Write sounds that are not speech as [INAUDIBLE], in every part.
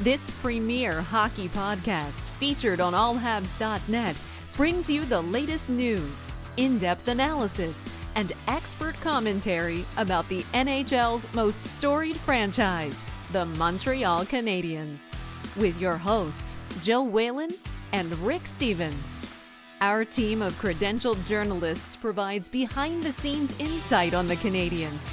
This premier hockey podcast, featured on allhabs.net, brings you the latest news, in depth analysis, and expert commentary about the NHL's most storied franchise, the Montreal Canadiens. With your hosts, Joe Whalen and Rick Stevens. Our team of credentialed journalists provides behind the scenes insight on the Canadiens,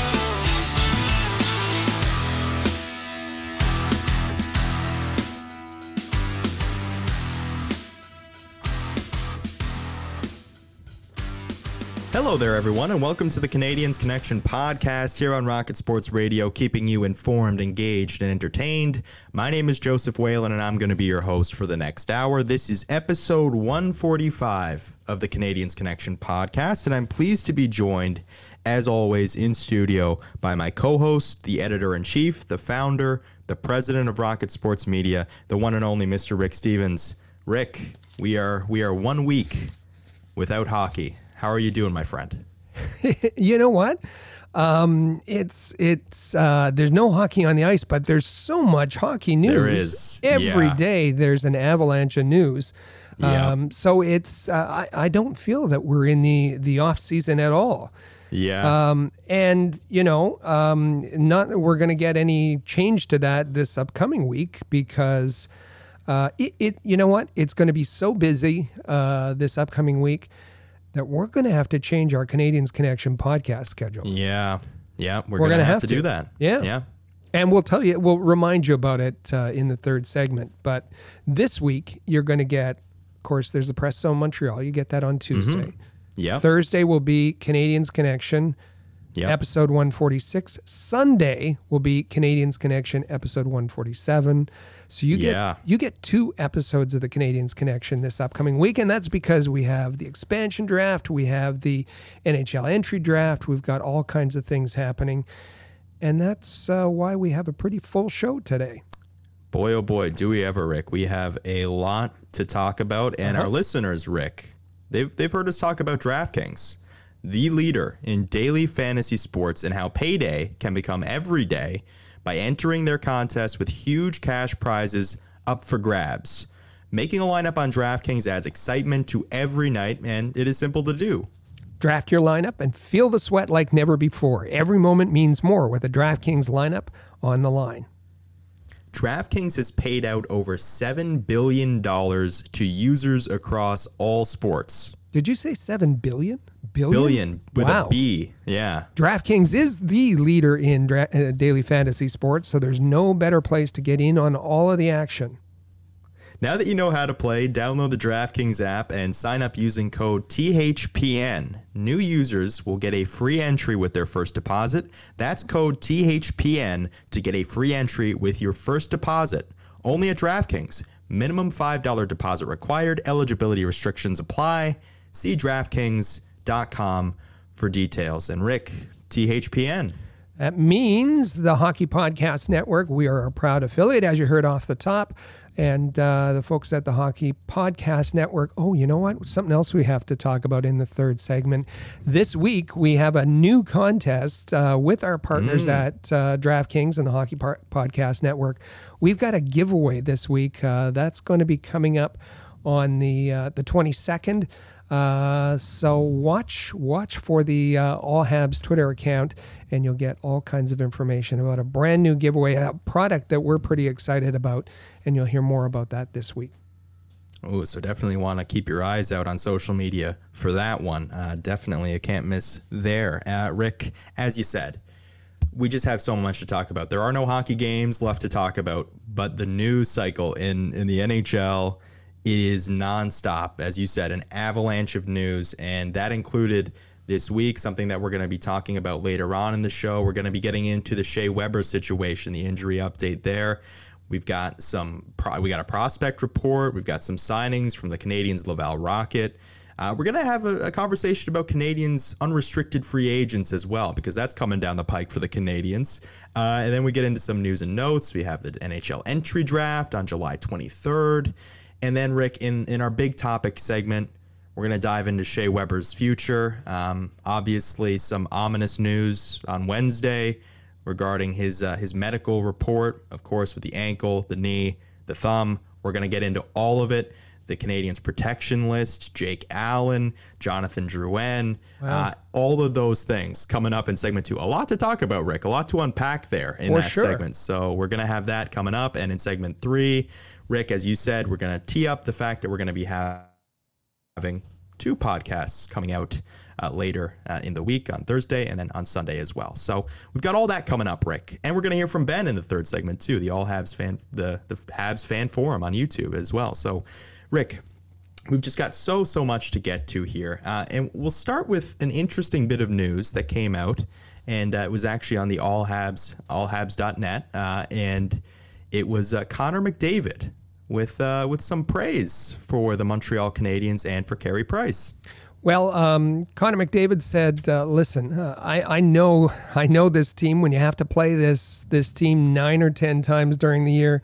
Hello there, everyone, and welcome to the Canadiens Connection podcast here on Rocket Sports Radio, keeping you informed, engaged, and entertained. My name is Joseph Whalen, and I'm going to be your host for the next hour. This is episode 145 of the Canadiens Connection podcast, and I'm pleased to be joined, as always, in studio by my co host, the editor in chief, the founder, the president of Rocket Sports Media, the one and only Mr. Rick Stevens. Rick, we are we are one week without hockey. How are you doing, my friend? [LAUGHS] you know what? Um, it's it's uh, there's no hockey on the ice, but there's so much hockey news. There is, every yeah. day. There's an avalanche of news. Yeah. Um, so it's uh, I, I don't feel that we're in the the off season at all. Yeah. Um, and you know, um, not that we're going to get any change to that this upcoming week because uh, it, it you know what it's going to be so busy uh, this upcoming week that we're going to have to change our Canadiens Connection podcast schedule. yeah. Yeah. We're, We're going to have have to to. do that. Yeah. Yeah. And we'll tell you, we'll remind you about it uh, in the third segment. But this week, you're going to get, of course, there's the Press Zone Montreal. You get that on Tuesday. Yeah. Thursday will be Canadiens Connection, Yep. episode 146. Sunday will be Canadiens Connection, episode 147. So you get you get two episodes of the Canadiens Connection this upcoming week, and that's because we have the expansion draft, we have the NHL entry draft, we've got all kinds of things happening, and that's uh, why we have a pretty full show today. Boy, oh boy, do we ever, Rick. We have a lot to talk about. And Uh-huh. our listeners, Rick, they've, they've heard us talk about DraftKings, the leader in daily fantasy sports, and how payday can become every day by entering their contest with huge cash prizes up for grabs. Making a lineup on DraftKings adds excitement to every night, and it is simple to do. Draft your lineup and feel the sweat like never before. Every moment means more with a DraftKings lineup on the line. DraftKings has paid out over $7 billion to users across all sports. Did you say seven billion? Billion. Billion with wow. a B. Yeah. DraftKings is the leader in dra- uh, daily fantasy sports, so there's no better place to get in on all of the action. Now that you know how to play, download the DraftKings app and sign up using code THPN. New users will get a free entry with their first deposit. That's code THPN to get a free entry with your first deposit. Only at DraftKings. Minimum $5 deposit required. Eligibility restrictions apply. See DraftKings.com for details. And Rick, THPN. That means the Hockey Podcast Network. We are a proud affiliate, as you heard off the top. And uh, the folks at the Hockey Podcast Network. Oh, you know what? Something else we have to talk about in the third segment. This week, we have a new contest uh, with our partners at uh, DraftKings and the Hockey Par- Podcast Network. We've got a giveaway this week. Uh, that's going to be coming up on the uh, the 22nd. Uh, so watch watch for the uh, All Habs Twitter account, and you'll get all kinds of information about a brand new giveaway, a product that we're pretty excited about, and you'll hear more about that this week. Oh, so definitely want to keep your eyes out on social media for that one. Uh, definitely, I can't miss there. Uh, Rick, as you said, we just have so much to talk about. There are no hockey games left to talk about, but the news cycle in in the NHL is nonstop. As you said, an avalanche of news, and that included this week something that we're going to be talking about later on in the show. We're going to be getting into the Shea Weber situation, the injury update there. We've got some. we got a prospect report. We've got some signings from the Canadiens, Laval Rocket. Uh, we're going to have a, a, conversation about Canadiens' unrestricted free agents as well, because that's coming down the pike for the Canadiens. Uh, and then we get into some news and notes. We have the NHL entry draft on July 23rd. And then, Rick, in, in our big topic segment, we're going to dive into Shea Weber's future. Um, obviously, some ominous news on Wednesday regarding his uh, his medical report, of course, with the ankle, the knee, the thumb. We're going to get into all of it the Canadiens' protection list, Jake Allen, Jonathan Drouin, wow. uh, all of those things coming up in segment two. A lot to talk about, Rick. A lot to unpack there in For that sure. segment. So we're going to have that coming up. And in segment three, Rick, as you said, we're going to tee up the fact that we're going to be having two podcasts coming out uh, later uh, in the week on Thursday and then on Sunday as well. So we've got all that coming up, Rick, and we're going to hear from Ben in the third segment too. The All Habs fan, the the Habs fan forum on YouTube as well. So Rick, we've just got so so much to get to here, uh, and we'll start with an interesting bit of news that came out, and uh, it was actually on the All Habs allhabs.net, uh, and it was uh, Connor McDavid with uh, with some praise for the Montreal Canadiens and for Carey Price. Well, um, Connor McDavid said, uh, "Listen, uh, I, I know I know this team. When you have to play this this team nine or ten times during the year,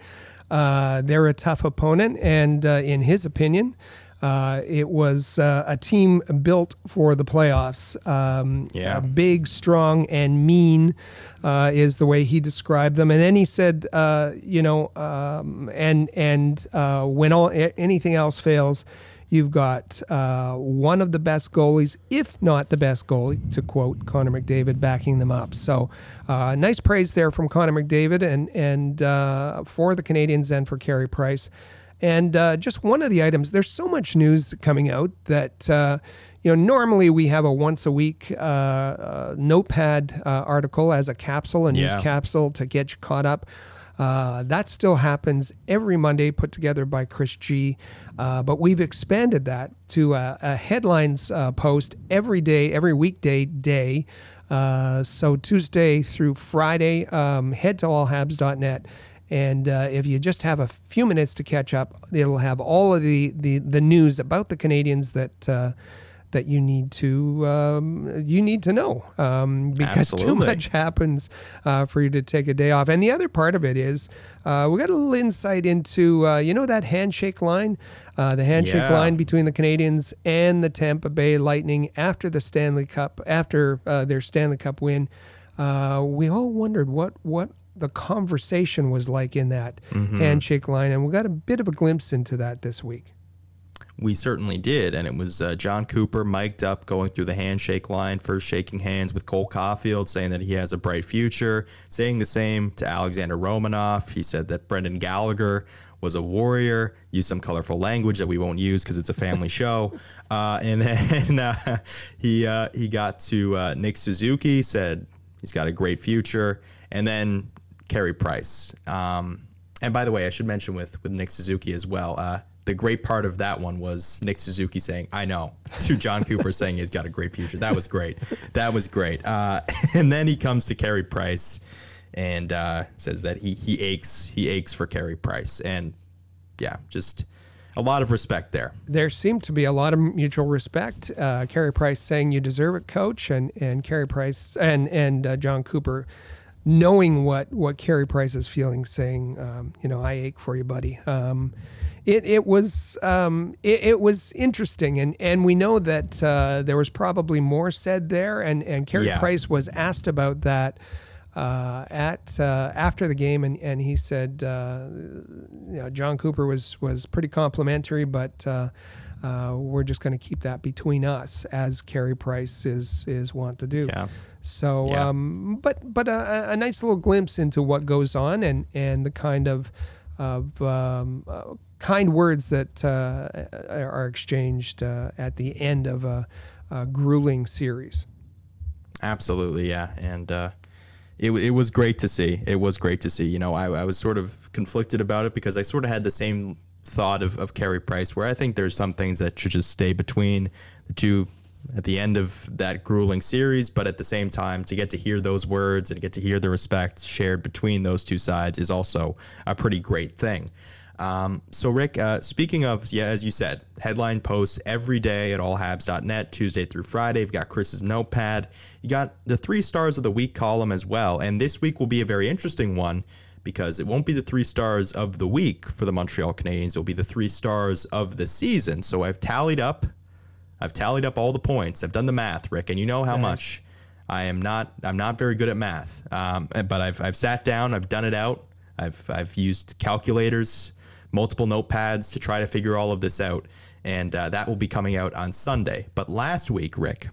uh, they're a tough opponent, and uh, in his opinion, uh, it was uh, a team built for the playoffs. Um, yeah. big, strong, and mean uh, is the way he described them. And then he said, uh, you know, um, and and when all anything else fails, You've got uh, one of the best goalies, if not the best goalie, to quote Connor McDavid, backing them up. So, uh, nice praise there from Connor McDavid and and uh, for the Canadiens and for Carey Price. And uh, just one of the items. There's so much news coming out that uh, you know, normally we have a once a week uh, uh, notepad uh, article as a capsule, a news yeah. capsule to get you caught up. Uh, that still happens every Monday, put together by Chris G. Uh, but we've expanded that to a, a headlines uh, post every day, every weekday day. Uh, so Tuesday through Friday, um, head to allhabs.net. And uh, if you just have a few minutes to catch up, it'll have all of the, the, the news about the Canadiens that uh, that you need to um, you need to know um, because Absolutely. too much happens uh, for you to take a day off. And the other part of it is uh, we got a little insight into uh, you know that handshake line, uh, the handshake yeah. line between the Canadiens and the Tampa Bay Lightning after the Stanley Cup after uh, their Stanley Cup win. Uh, we all wondered what what the conversation was like in that mm-hmm. handshake line, and we got a bit of a glimpse into that this week we certainly did. And it was uh, Jon Cooper mic'd up going through the handshake line, first shaking hands with Cole Caufield, saying that he has a bright future, saying the same to Alexander Romanov. He said that Brendan Gallagher was a warrior, used some colorful language that we won't use because it's a family [LAUGHS] show. Uh, and then [LAUGHS] uh, he, uh, he got to uh, Nick Suzuki, said he's got a great future. And then Carey Price. Um, and by the way, I should mention with, with Nick Suzuki as well uh, the great part of that one was Nick Suzuki saying, "I know," to Jon [LAUGHS] Cooper saying he's got a great future. That was great. That was great. Uh, [LAUGHS] and then he comes to Carey Price and uh, says that he he aches he aches for Carey Price, and yeah, just a lot of respect there. There seemed to be a lot of mutual respect. Uh, Carey Price saying, "You deserve it, Coach," and and Carey Price and and uh, Jon Cooper knowing what what Carey Price is feeling, saying, um, "You know, I ache for you, buddy." Um, it it was um, it, it, was interesting, and and we know that uh, there was probably more said there, and and Carey yeah. Price was asked about that. Uh, at uh, after the game, and, and he said, uh, you know, Jon Cooper was was pretty complimentary, but uh, we're just going to keep that between us, as Carey Price is is want to do. Yeah. So, yeah. Um, but but a, a, nice little glimpse into what goes on, and and the kind of of um, uh, kind words that uh, are exchanged uh, at the end of a, a, grueling series. Absolutely, yeah, and uh, it, it was great to see. It was great to see. You know, I, I was sort of conflicted about it because I sort of had the same thought of, of Carey Price, where I think there's some things that should just stay between the two at the end of that grueling series, but at the same time, to get to hear those words and get to hear the respect shared between those two sides is also a pretty great thing. Um, so, Rick, uh, speaking of, yeah, as you said, headline posts every day at allhabs.net, Tuesday through Friday. You've got Chris's notepad. You got the three stars of the week column as well. And this week will be a very interesting one because it won't be the three stars of the week for the Montreal Canadiens. It'll be the three stars of the season. So, I've tallied up. I've tallied up all the points. I've done the math, Rick, and you know how nice. much I am not. I'm not very good at math, um, but I've, I've sat down. I've done it out. I've I've used calculators multiple notepads to try to figure all of this out. And uh, that will be coming out on Sunday. But last week, Rick,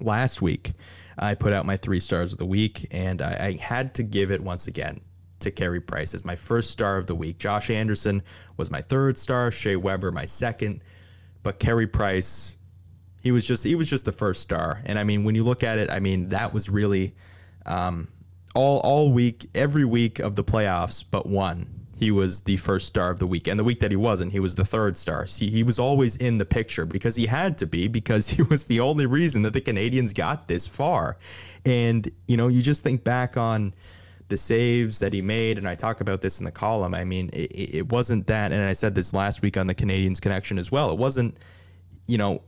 last week, I put out my three stars of the week, and I, I had to give it once again to Carey Price as my first star of the week. Josh Anderson was my third star, Shea Weber my second, but Carey Price, he was just he was just the first star. And I mean, when you look at it, I mean that was really um, all all week, every week of the playoffs, but one he was the first star of the week. And the week that he wasn't, he was the third star. See, he was always in the picture because he had to be, because [LAUGHS] he was the only reason that the Canadiens got this far. And, you know, you just think back on the saves that he made, and I talk about this in the column. I mean, it, it wasn't that, and I said this last week on the Canadiens Connection as well. It wasn't you know,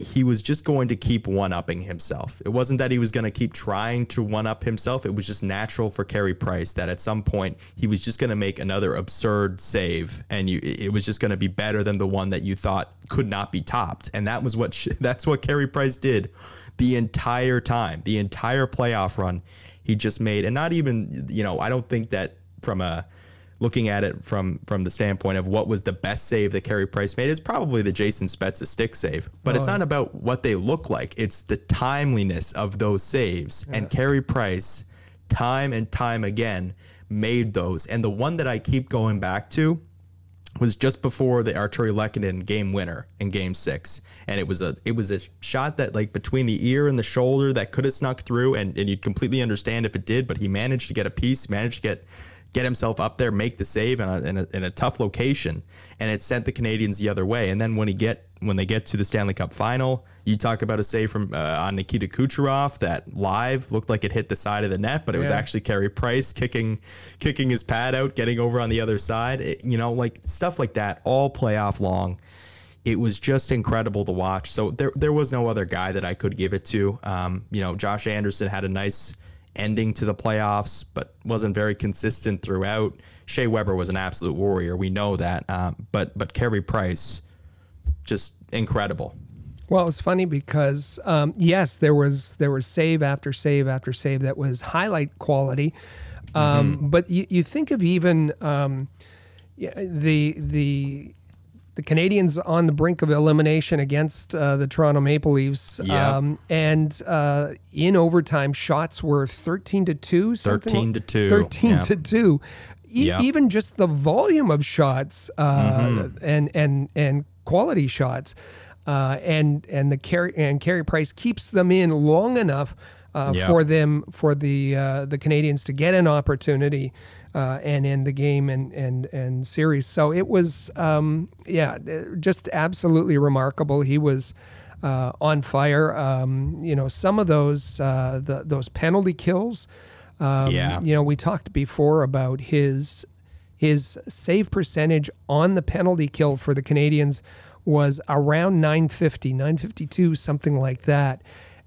he was just going to keep one upping himself. It wasn't that he was going to keep trying to one up himself. It was just natural for Carey Price that at some point he was just going to make another absurd save, and you, it was just going to be better than the one that you thought could not be topped. And that was what [LAUGHS] that's what Carey Price did the entire time, the entire playoff run. He just made, and not even, you know, I don't think that from a looking at it from from the standpoint of what was the best save that Carey Price made is probably the Jason Spezza stick save. But oh. it's not about what they look like. It's the timeliness of those saves. Yeah. And Carey Price, time and time again, made those. And the one that I keep going back to was just before the Artturi Lehkonen game winner in game six. And it was a it was a shot that like between the ear and the shoulder that could have snuck through and, and you'd completely understand if it did, but he managed to get a piece, managed to get get himself up there, make the save in a, in a, in a tough location, and it sent the Canadiens the other way. And then when he get when they get to the Stanley Cup final, you talk about a save from uh, on Nikita Kucherov that live looked like it hit the side of the net, but it was actually Carey Price kicking kicking his pad out, getting over on the other side. It, you know, like stuff like that, all playoff long. It was just incredible to watch. So there there was no other guy that I could give it to. Um, you know, Josh Anderson had a nice ending to the playoffs, but wasn't very consistent throughout. Shea Weber was an absolute warrior. We know that. Um, but but Carey Price, just incredible. Well, it was funny because um, yes, there was there was save after save after save that was highlight quality. Um, mm-hmm. But you, you think of even um, the the the Canadiens on the brink of elimination against uh, the Toronto Maple Leafs. Yeah. Um, and uh, in overtime, shots were 13 to 2. 13 to 2. 13 yeah. to 2. E- yeah. Even just the volume of shots uh, mm-hmm. and, and, and quality shots. Uh, and and the Carey and Carey Price keeps them in long enough uh, for them for the uh, the Canadiens to get an opportunity uh, and in the game and and and series. So it was, um, yeah, just absolutely remarkable. He was. Uh, on fire, um, you know some of those uh, the, those penalty kills. Um, yeah, you know we talked before about his his save percentage on the penalty kill for the Canadiens was around 950, 952, something like that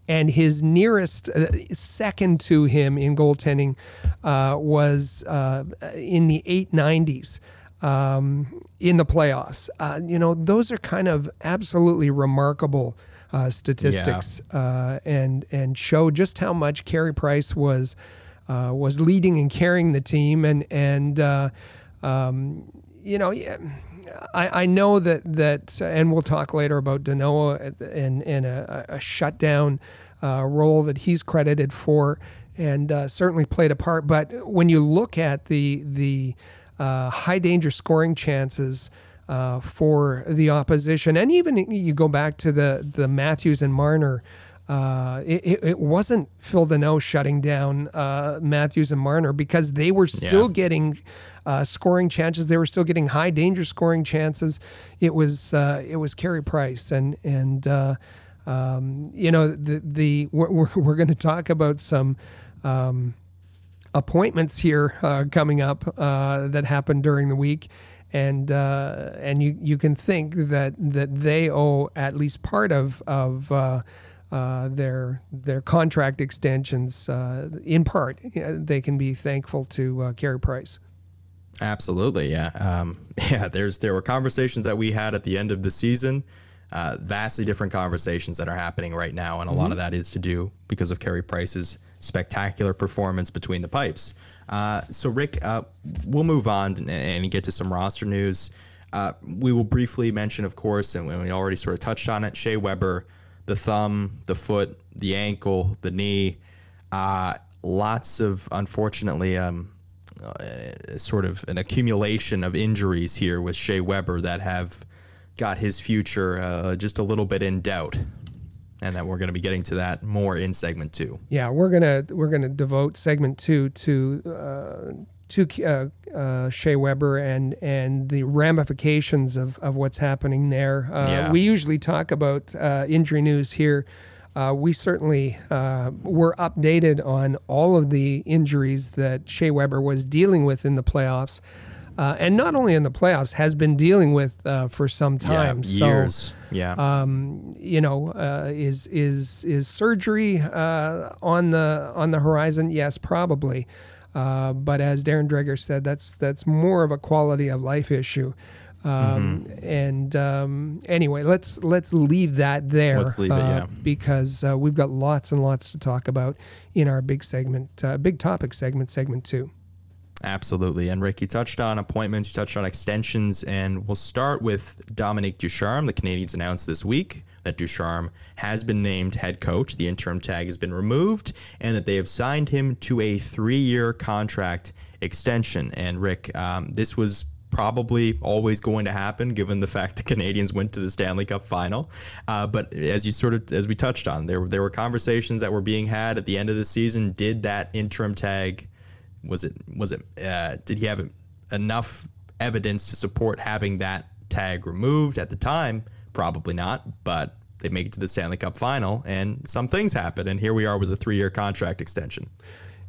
and his nearest uh, second to him in goaltending uh, was uh, in the 890s um, in the playoffs. Uh, you know, those are kind of absolutely remarkable uh, statistics yeah. Uh, and and show just how much Carey Price was was leading and carrying the team and and um, you know. Yeah, I, I know that that, and we'll talk later about Danault and and a, a shutdown uh, role that he's credited for, and uh, certainly played a part. But when you look at the the uh, high danger scoring chances. Uh, for the opposition, and even you go back to the the Matthews and Marner uh, it, it wasn't Phil Danault shutting down uh, Matthews and Marner because they were still Yeah. getting uh, scoring chances. They were still getting high danger scoring chances. It was uh, it was Carey Price and and uh, um, you know the the we're we're, [LAUGHS] going to talk about some. Um, appointments here uh, coming up uh, that happened during the week, and uh, and you you can think that that they owe at least part of of uh, uh, their their contract extensions uh, in part. They can be thankful to Carey Price. Absolutely, yeah, um, [LAUGHS] yeah. There's there were conversations that we had at the end of the season, uh, vastly different conversations that are happening right now, and a lot of that is to do because of Carey Price's spectacular performance between the pipes. Uh, so, Rick, uh, we'll move on and, and get to some roster news. Uh, we will briefly mention, of course, and we already sort of touched on it. Shea Weber, the thumb, the foot, the ankle, the knee. Uh, lots of, unfortunately, um, uh, sort of an accumulation of injuries here with Shea Weber that have got his future uh, just a little bit in doubt, and that we're going to be getting to that more in segment two. Yeah, we're gonna we're gonna devote segment two to uh, to uh, uh, Shea Weber and and the ramifications of, of what's happening there. Uh, Yeah. We usually talk about uh, injury news here. Uh, we certainly uh, were updated on all of the injuries that Shea Weber was dealing with in the playoffs, uh, and not only in the playoffs, has been dealing with uh, for some time. yeah, So, years. yeah. um, you know, uh, is is is surgery uh, on the on the horizon? Yes, probably. Uh, but as Darren Dreger said, that's that's more of a quality of life issue. Um, Mm-hmm. And um, anyway, let's let's leave that there. Let's leave it, uh, yeah. because uh, we've got lots and lots to talk about in our big segment, uh, big topic segment, segment two. Absolutely. And Rick, you touched on appointments, you touched on extensions, and we'll start with Dominique Ducharme. The Canadiens announced this week that Ducharme has been named head coach. The interim tag has been removed, and that they have signed him to a three year contract extension. And Rick, um, this was probably always going to happen given the fact the Canadiens went to the Stanley Cup final. Uh, but as you sort of as we touched on, there there were conversations that were being had at the end of the season. Did that interim tag was it was it uh, did he have enough evidence to support having that tag removed at the time? Probably not, but they make it to the Stanley Cup final and some things happen and here we are with a 3-year contract extension.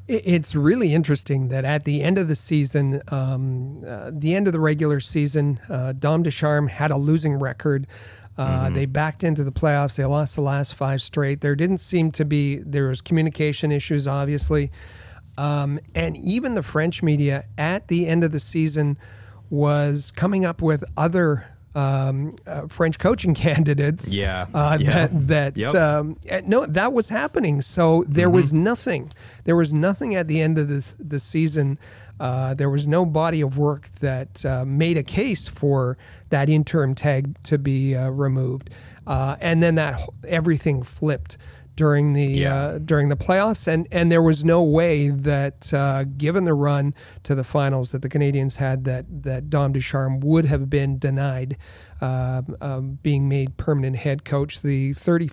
It- It's really interesting that at the end of the season, um, uh, the end of the regular season, uh, Dom Ducharme had a losing record. Uh, They backed into the playoffs. They lost the last five straight. There didn't seem to be there was communication issues, obviously, um, and even the French media at the end of the season was coming up with other um, uh, French coaching [LAUGHS] candidates. Yeah, uh, yeah. that that Yep. um, uh, no, that was happening. So there was nothing. There was nothing at the end of the the season. Uh, there was no body of work that uh, made a case for that interim tag to be uh, removed, uh, and then that everything flipped during the Yeah. uh, during the playoffs, and and there was no way that uh, given the run to the finals that the Canadiens had that that Dom Ducharme would have been denied uh, um, being made permanent head coach. The thirty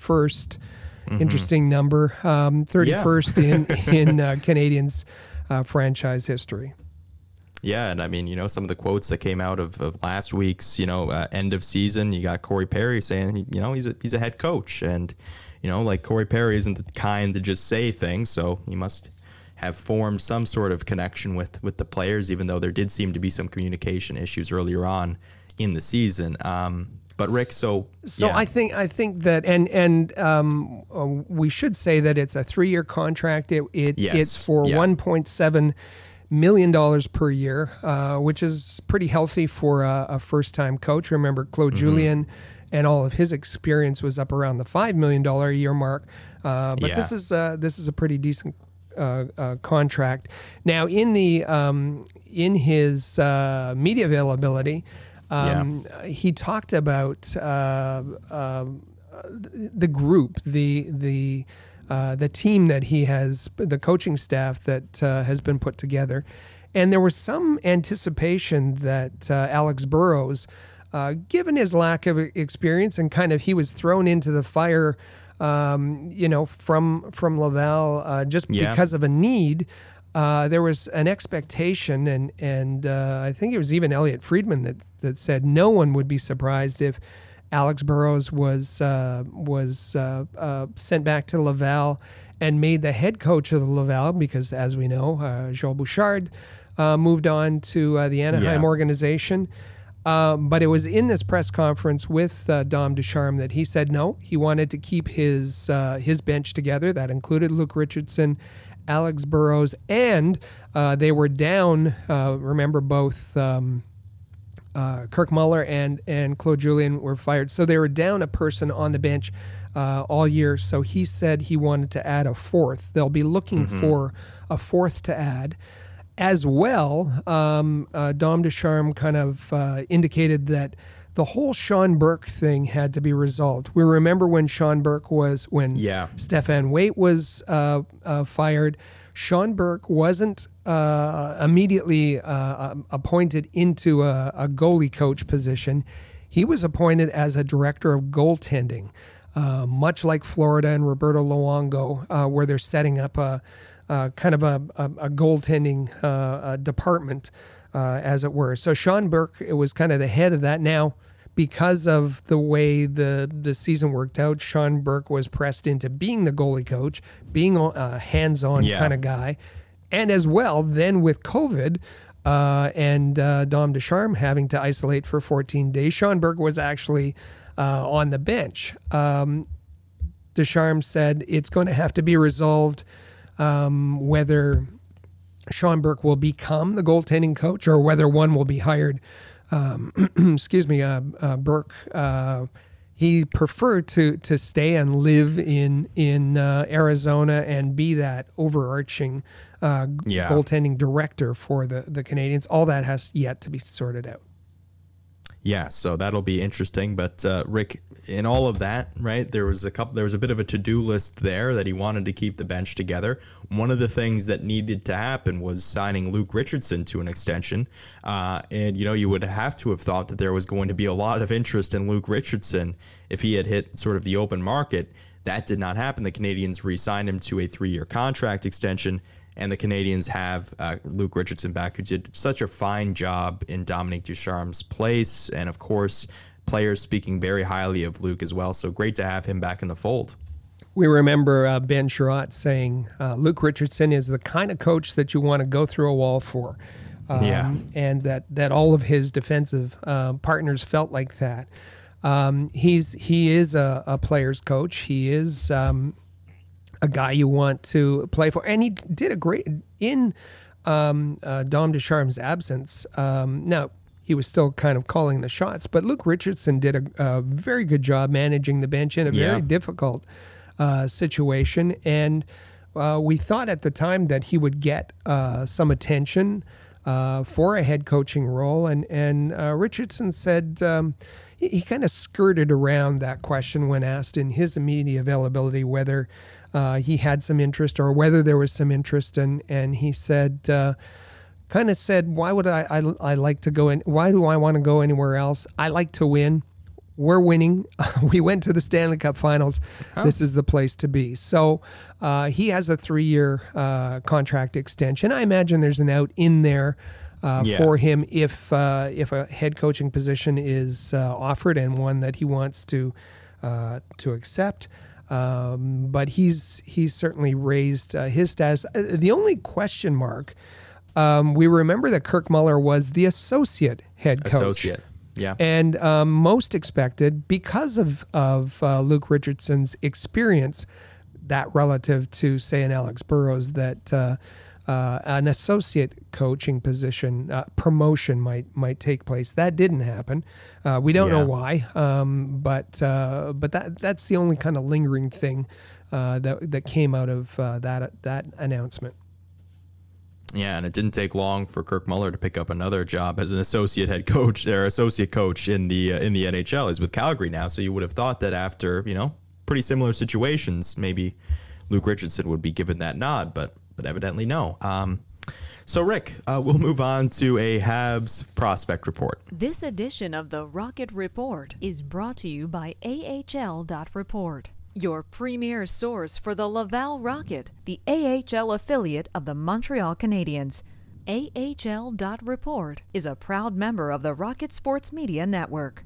interesting number, um, thirty first in [LAUGHS] in uh, Canadiens uh, franchise history. Yeah, and I mean, you know, some of the quotes that came out of, of last week's, you know, uh, end of season, you got Corey Perry saying, you know, he's a he's a head coach, and you know, like Corey Perry isn't the kind to just say things, so he must have formed some sort of connection with with the players, even though there did seem to be some communication issues earlier on in the season. Um, but Rick, so So yeah. I think I think that and and um, uh, we should say that it's a three year contract. It, it Yes. it's for Yeah. one point seven million dollars per year, uh, which is pretty healthy for a, a first time coach. Remember, Claude Mm-hmm. Julien and all of his experience was up around the five million dollar a year mark. Uh, but this is uh, this is a pretty decent uh, uh, contract. Now, in the um, in his uh, media availability, um, he talked about uh, um, the group, the the uh, the team that he has, the coaching staff that uh, has been put together, and there was some anticipation that uh, Alex Burrows, uh, given his lack of experience and kind of he was thrown into the fire um, you know, from from Laval uh, just Yeah. because of a need. Uh, there was an expectation, and and uh, I think it was even Elliotte Friedman that that said no one would be surprised if Alex Burrows was uh, was uh, uh, sent back to Laval and made the head coach of Laval because, as we know, uh, Joel Bouchard uh, moved on to uh, the Anaheim Yeah. organization. Um, but it was in this press conference with uh, Dom Ducharme that he said no, he wanted to keep his uh, his bench together. That included Luke Richardson, Alex Burrows, and uh, they were down. Uh, remember both. Um, uh, Kirk Muller and and Claude Julien were fired, so they were down a person on the bench uh, all year. So he said he wanted to add a fourth. They'll be looking for a fourth to add. As well, um, uh, Dom Ducharme kind of uh, indicated that the whole Sean Burke thing had to be resolved. We remember when Sean Burke was when Yeah. Stefan Waite was uh, uh, fired. Sean Burke wasn't uh, immediately uh, um, appointed into a, a goalie coach position. He was appointed as a director of goaltending, uh, much like Florida and Roberto Luongo, uh, where they're setting up a, a kind of a, a, a goaltending uh, uh department, uh, as it were. So Sean Burke it was kind of the head of that. Now, because of the way the the season worked out, Sean Burke was pressed into being the goalie coach, being a hands-on Yeah. kind of guy, and as well, then with COVID uh, and uh, Dom Ducharme having to isolate for 14 days, Sean Burke was actually uh, on the bench. Um, Ducharme said it's going to have to be resolved um, whether Sean Burke will become the goaltending coach or whether one will be hired. Um, [CLEARS THROAT] excuse me, uh, uh, Burke. Uh, he preferred to to stay and live in in uh, Arizona and be that overarching uh, Yeah. goaltending director for the the Canadiens. All that has yet to be sorted out. Yeah, so that'll be interesting. But uh, Rick, in all of that, right, there was a couple, there was a bit of a to-do list there that he wanted to keep the bench together. One of the things that needed to happen was signing Luke Richardson to an extension, uh, and you know you would have to have thought that there was going to be a lot of interest in Luke Richardson if he had hit sort of the open market. That did not happen. The Canadiens re-signed him to a three-year contract extension and the Canadiens have uh, Luke Richardson back, who did such a fine job in Dominique Ducharme's place, and of course, players speaking very highly of Luke as well. So great to have him back in the fold. We remember uh, Ben Chiarot saying uh, Luke Richardson is the kind of coach that you want to go through a wall for. Um, Yeah. And that, that all of his defensive uh, partners felt like that. Um, he's he is a, a player's coach. He is um, a guy you want to play for, and he did a great in um, uh, Dom Ducharme's absence. Um, now he was still kind of calling the shots, but Luke Richardson did a, a very good job managing the bench in a Yeah. very difficult uh, situation, and uh, we thought at the time that he would get uh, some attention uh, for a head coaching role, and and uh, Richardson said. Um, he, he kind of skirted around that question when asked in his immediate availability whether uh, he had some interest or whether there was some interest, and and he said, uh, kind of said, why would I, I I like to go in? Why do I want to go anywhere else? I like to win. We're winning. [LAUGHS] we went to the Stanley Cup Finals. This is the place to be. So uh, he has a three-year uh, contract extension. I imagine there's an out in there uh, Yeah. for him if uh, if a head coaching position is uh, offered and one that he wants to uh, to accept. Um, but he's he's certainly raised uh, his status. Uh, The only question mark, um, we remember that Kirk Muller was the associate head coach. Associate. Yeah. And um, most expected because of of uh, Luke Richardson's experience, that relative to say an Alex Burrows, that uh, uh, an associate coaching position uh, promotion might might take place. That didn't happen. Uh, we don't know why, um, but uh, but that that's the only kind of lingering thing uh, that that came out of uh, that that announcement. Yeah, and it didn't take long for Kirk Muller to pick up another job as an associate head coach or associate coach in the uh, in the NHL. He's with Calgary now, so you would have thought that after you know pretty similar situations, maybe Luke Richardson would be given that nod, but but evidently no. Um, so Rick, uh, we'll move on to a Habs prospect report. This edition of the Rocket Report is brought to you by AHL.Report. your premier source for the Laval Rocket, the AHL affiliate of the Montreal Canadiens. AHL.report is a proud member of the Rocket Sports Media Network.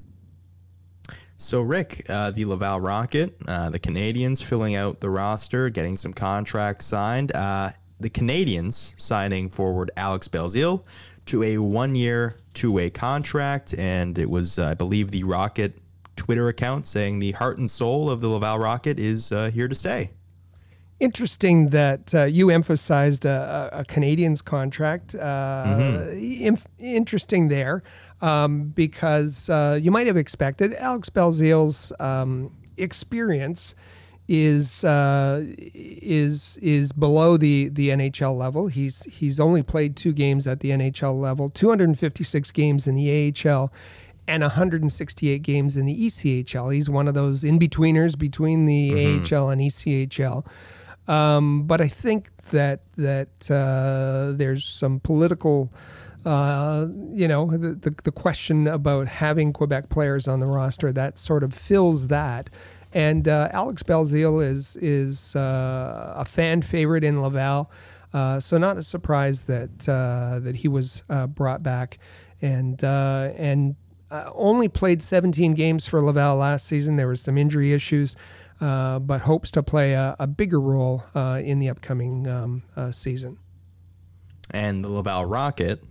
So, Rick, uh, the Laval Rocket, uh, the Canadiens filling out the roster, getting some contracts signed. Uh, the Canadiens signing forward Alex Belzile to a one year, two way contract. And it was, uh, I believe, the Rocket Twitter account saying the heart and soul of the Laval Rocket is uh, here to stay. Interesting that uh, you emphasized a, a Canadiens contract. Uh, Mm-hmm. inf- interesting there um, because uh, you might have expected Alex Belzile's um, experience is uh, is is below the the NHL level. He's he's only played two games at the NHL level, 256 games in the AHL, and 168 games in the ECHL. He's one of those in betweeners between the AHL and ECHL. Um, but I think that that uh, there's some political, uh, you know, the, the the question about having Quebec players on the roster that sort of fills that. And uh, Alex Belzile is is uh, a fan favorite in Laval, uh, so not a surprise that uh, that he was uh, brought back, and uh, and only played 17 games for Laval last season. There were some injury issues, but hopes to play a, a bigger role in the upcoming um, season. And the Laval Rocket,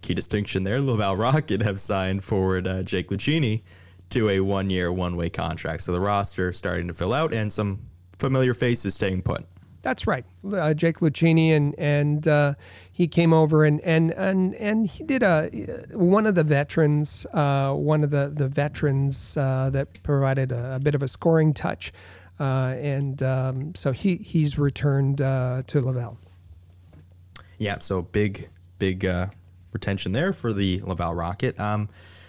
key distinction there, Laval Rocket have signed forward Jake Lucchini to a one year, one way contract. So the roster starting to fill out and some familiar faces staying put. That's right, uh, Jake Lucchini, and and uh, he came over and and and and he did a one of the veterans, uh, one of the the veterans uh, that provided a, a bit of a scoring touch, uh, and um, so he he's returned uh, to Laval. Yeah, so big, big uh, retention there for the Laval Rocket. Um,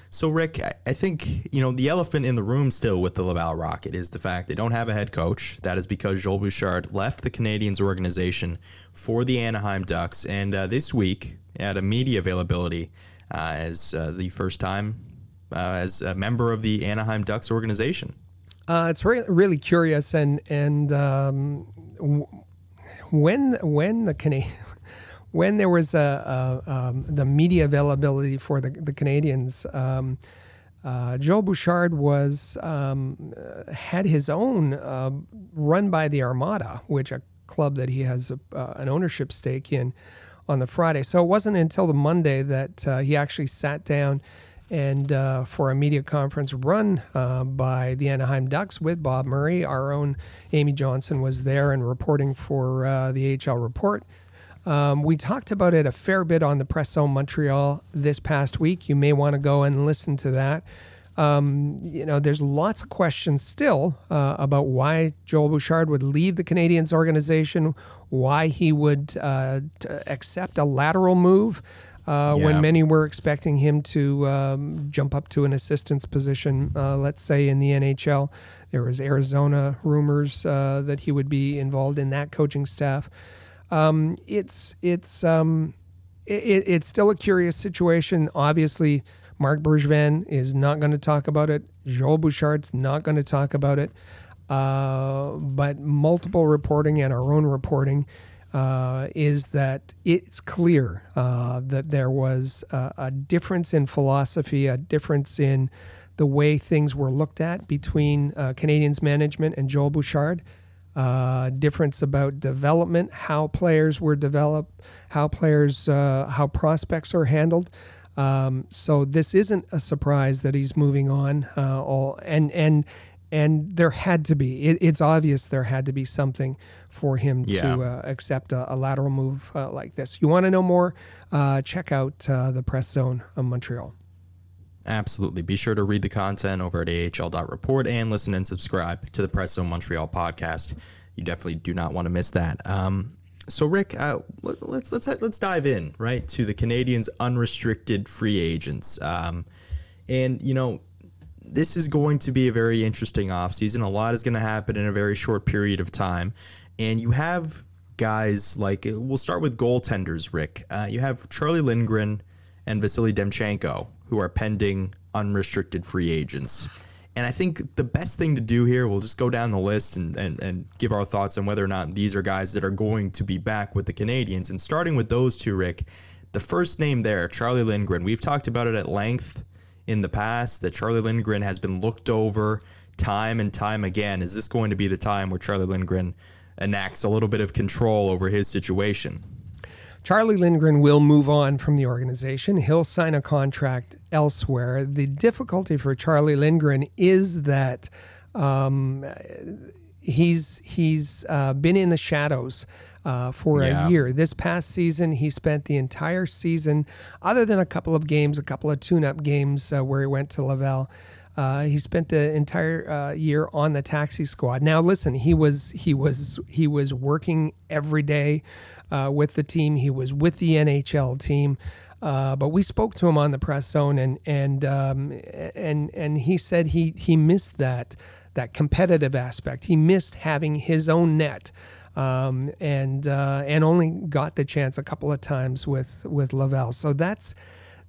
so, Rick, I, think, you know, the elephant in the room still with the Laval Rocket is the fact they don't have a head coach. That is because Joel Bouchard left the Canadiens organization for the Anaheim Ducks. And uh, this week, at a media availability, uh, as uh, the first time uh, as a member of the Anaheim Ducks organization. Uh, it's re- really curious, and and um, w- when when the Cana- when there was a, a um, the media availability for the the Canadiens, um, uh, Joe Bouchard was um, uh, had his own uh, run by the Armada, which a club that he has a, uh, an ownership stake in, on the Friday. So it wasn't until the Monday that uh, he actually sat down and uh, for a media conference run by the Anaheim Ducks with Bob Murray. Our own Amy Johnson was there and reporting for the AHL Report. Um, we talked about it a fair bit on the Press Zone Montreal this past week. You may want to go and listen to that. Um, you know, there's lots of questions still uh, about why Joel Bouchard would leave the Canadiens organization, why he would uh, t- accept a lateral move uh, Yeah. when many were expecting him to um, jump up to an assistant's position, uh, let's say in the NHL. There was Arizona rumors uh, that he would be involved in that coaching staff. Um, it's it's um, it, it's still a curious situation. Obviously, Marc Bergevin is not going to talk about it. Joel Bouchard's not going to talk about it. Uh, but multiple reporting and our own reporting uh, is that it's clear uh, that there was a, a difference in philosophy, a difference in the way things were looked at between uh, Canadiens management and Joel Bouchard uh, difference about development, how players were developed, how players, uh, how prospects are handled. Um, so this isn't a surprise that he's moving on. Uh, all and and and there had to be. It, it's obvious there had to be something for him Yeah. to uh, accept a, a lateral move uh, like this. You want to know more? Uh, check out uh, the Press Zone of Montreal. Absolutely. Be sure to read the content over at ahl.report and listen and subscribe to the Press Zone Montreal podcast. You definitely do not want to miss that. Um, so, Rick, uh, let, let's let's let's dive in right to the Canadiens' unrestricted free agents. Um, and you know, this is going to be a very interesting offseason. A lot is going to happen in a very short period of time, and you have guys like we'll start with goaltenders. Rick, uh, you have Charlie Lindgren and Vasily Demchenko, who are pending unrestricted free agents. And I think the best thing to do here, we'll just go down the list and, and, and give our thoughts on whether or not these are guys that are going to be back with the Canadiens. And starting with those two, Rick, the first name there, Charlie Lindgren, we've talked about it at length in the past that Charlie Lindgren has been looked over time and time again. Is this going to be the time where Charlie Lindgren enacts a little bit of control over his situation? Charlie Lindgren will move on from the organization. He'll sign a contract elsewhere. The difficulty for Charlie Lindgren is that um, he's he's uh, been in the shadows. Uh, for Yeah. a year. This past season, he spent the entire season, other than a couple of games, a couple of tune-up games uh, where he went to Laval. Uh, he spent the entire uh, year on the taxi squad. Now, listen, he was he was he was working every day uh, with the team. He was with the NHL team. Uh, but we spoke to him on the press zone, and and um, and and he said he he missed that that competitive aspect. He missed having his own net, um, and uh, and only got the chance a couple of times with with Laval. So that's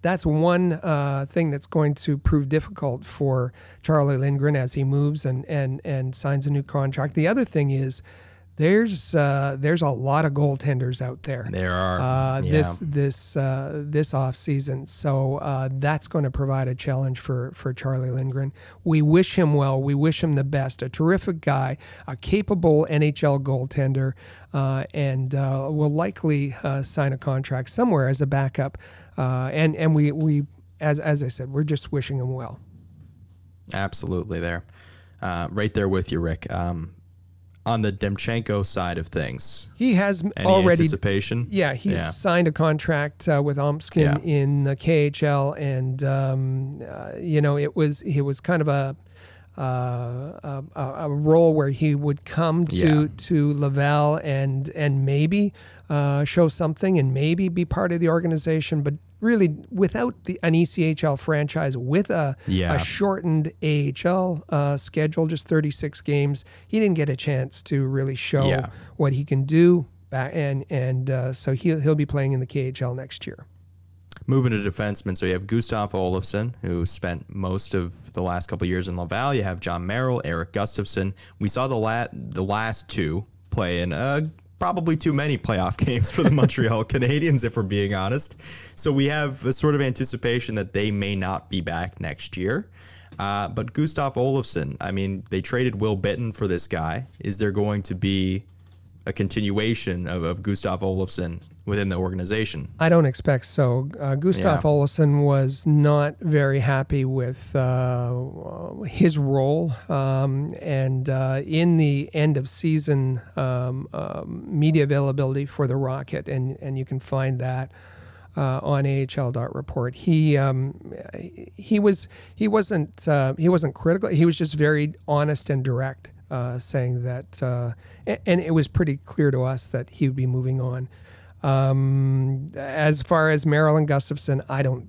that's one uh, thing that's going to prove difficult for Charlie Lindgren as he moves and and and signs a new contract. The other thing is there's uh, there's a lot of goaltenders out there. There are. Uh, yeah. this this uh, this off season, so uh, that's going to provide a challenge for for Charlie Lindgren. We wish him well. We wish him the best. A terrific guy, a capable NHL goaltender, uh, and uh, will likely uh, sign a contract somewhere as a backup. Uh, and and we we as as I said, we're just wishing him well. Absolutely there. Uh, right there with you, Rick. Um, on the Demchenko side of things, He has any already anticipation? Yeah, he's Yeah. signed a contract uh, with Omskin Yeah. in the KHL, and um, uh, you know it was he was kind of a uh, a, a role where he would come to Yeah. to Laval and and maybe uh, show something and maybe be part of the organization, but really without the an ECHL franchise with a, Yeah. a shortened AHL uh, schedule, just 36 games, he didn't get a chance to really show Yeah. what he can do. Back and and uh, so he'll he'll be playing in the KHL next year. Moving to defensemen, so you have Gustav Olofsson, who spent most of the last couple years in Laval. You have Jon Merrill, Erik Gustafsson. We saw the la- the last two play in uh, probably too many playoff [LAUGHS] games for the Montreal Canadiens, if we're being honest. So we have a sort of anticipation that they may not be back next year. Uh, but Gustav Olofsson, I mean, they traded Will Bitten for this guy. Is there going to be a continuation of, of Gustav Olofsson within the organization? I don't expect so. Uh, Gustav Yeah. Olsson was not very happy with uh, his role, um, and uh, in the end of season um, um, media availability for the Rocket, and and you can find that. Uh, on AHL.report, he um, he was he wasn't uh, he wasn't critical. He was just very honest and direct, uh, saying that, uh, and it was pretty clear to us that he would be moving on. Um, as far as Merrill and Gustafsson, I don't.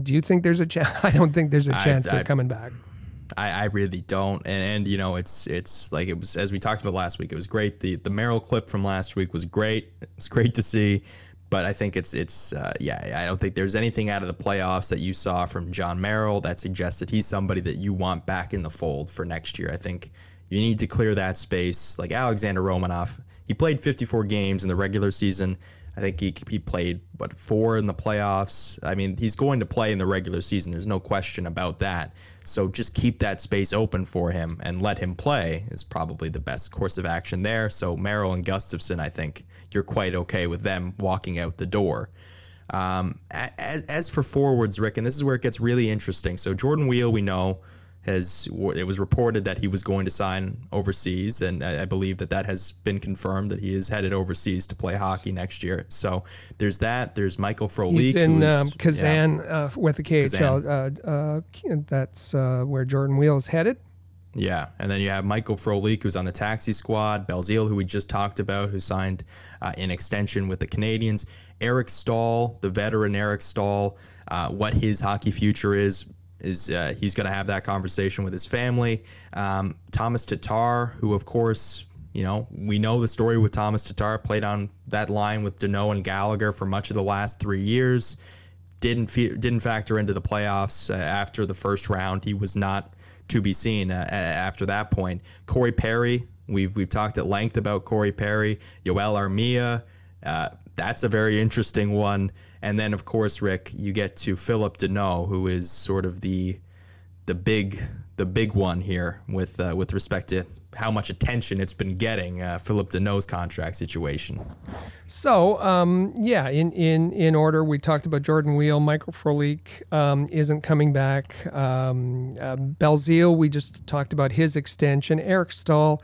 Do you think there's a chance? [LAUGHS] I don't think there's a I- chance I- they're coming back. I, I really don't. And, and you know, it's it's like it was as we talked about last week. It was great. The the Merrill clip from last week was great. It's great to see. But I think it's it's uh, yeah. I don't think there's anything out of the playoffs that you saw from Jon Merrill that suggests that he's somebody that you want back in the fold for next year. I think you need to clear that space. Like Alexander Romanov, he played 54 games in the regular season. I think he, he played what four in the playoffs. I mean, he's going to play in the regular season. There's no question about that. So just keep that space open for him and let him play is probably the best course of action there. So Merrill and Gustafsson, I think you're quite okay with them walking out the door. Um, as, as for forwards, Rick, and this is where it gets really interesting. So Jordan Weal, we know has it was reported that he was going to sign overseas, and I, I believe that that has been confirmed that he is headed overseas to play hockey next year. So there's that. There's Michael Frolik. He's in um, yeah. Kazan uh, with the KHL. Uh, uh, that's uh, where Jordan Weal's headed. Yeah, and then you have Michael Frolik, who's on the taxi squad. Belzile, who we just talked about, who signed uh, an extension with the Canadiens. Eric Staal, the veteran Eric Staal, uh, what his hockey future is is uh, he's going to have that conversation with his family. Um, Thomas Tatar, who of course you know we know the story with Thomas Tatar, played on that line with Danault and Gallagher for much of the last three years didn't fe- didn't factor into the playoffs uh, after the first round. He was not to be seen uh, after that point. Corey Perry, we've we've talked at length about Corey Perry, Yoel Armia. Uh, that's a very interesting one. And then, of course, Rick, you get to Phillip Danault, who is sort of the the big the big one here with uh, with respect to how much attention it's been getting. Uh, Phillip Danault's contract situation. So, um, yeah, in, in in order, we talked about Jordan Weal, Michael Frolik um, isn't coming back. Um, uh, Belzile, we just talked about his extension. Eric Staal,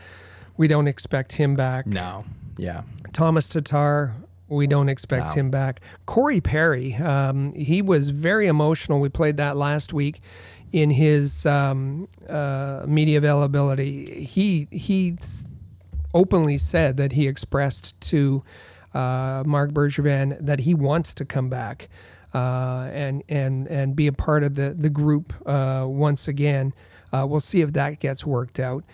we don't expect him back. No, yeah. Thomas Tatar, we don't expect no. him back. Corey Perry, um, he was very emotional. We played that last week in his um, uh, media availability. He he openly said that he expressed to uh, Marc Bergevin that he wants to come back uh, and and and be a part of the the group uh, once again. Uh, we'll see if that gets worked out.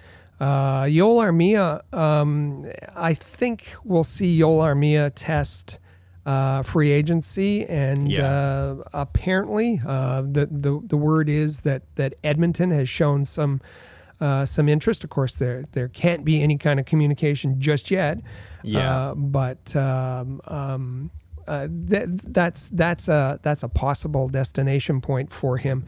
Uh, Yoel Armia, um, I think we'll see Yoel Armia test uh, free agency, and yeah. uh, apparently uh, the, the the word is that that Edmonton has shown some uh, some interest. Of course, there there can't be any kind of communication just yet. Yeah, uh, but. Um, um, uh, that's that's a that's a possible destination point for him.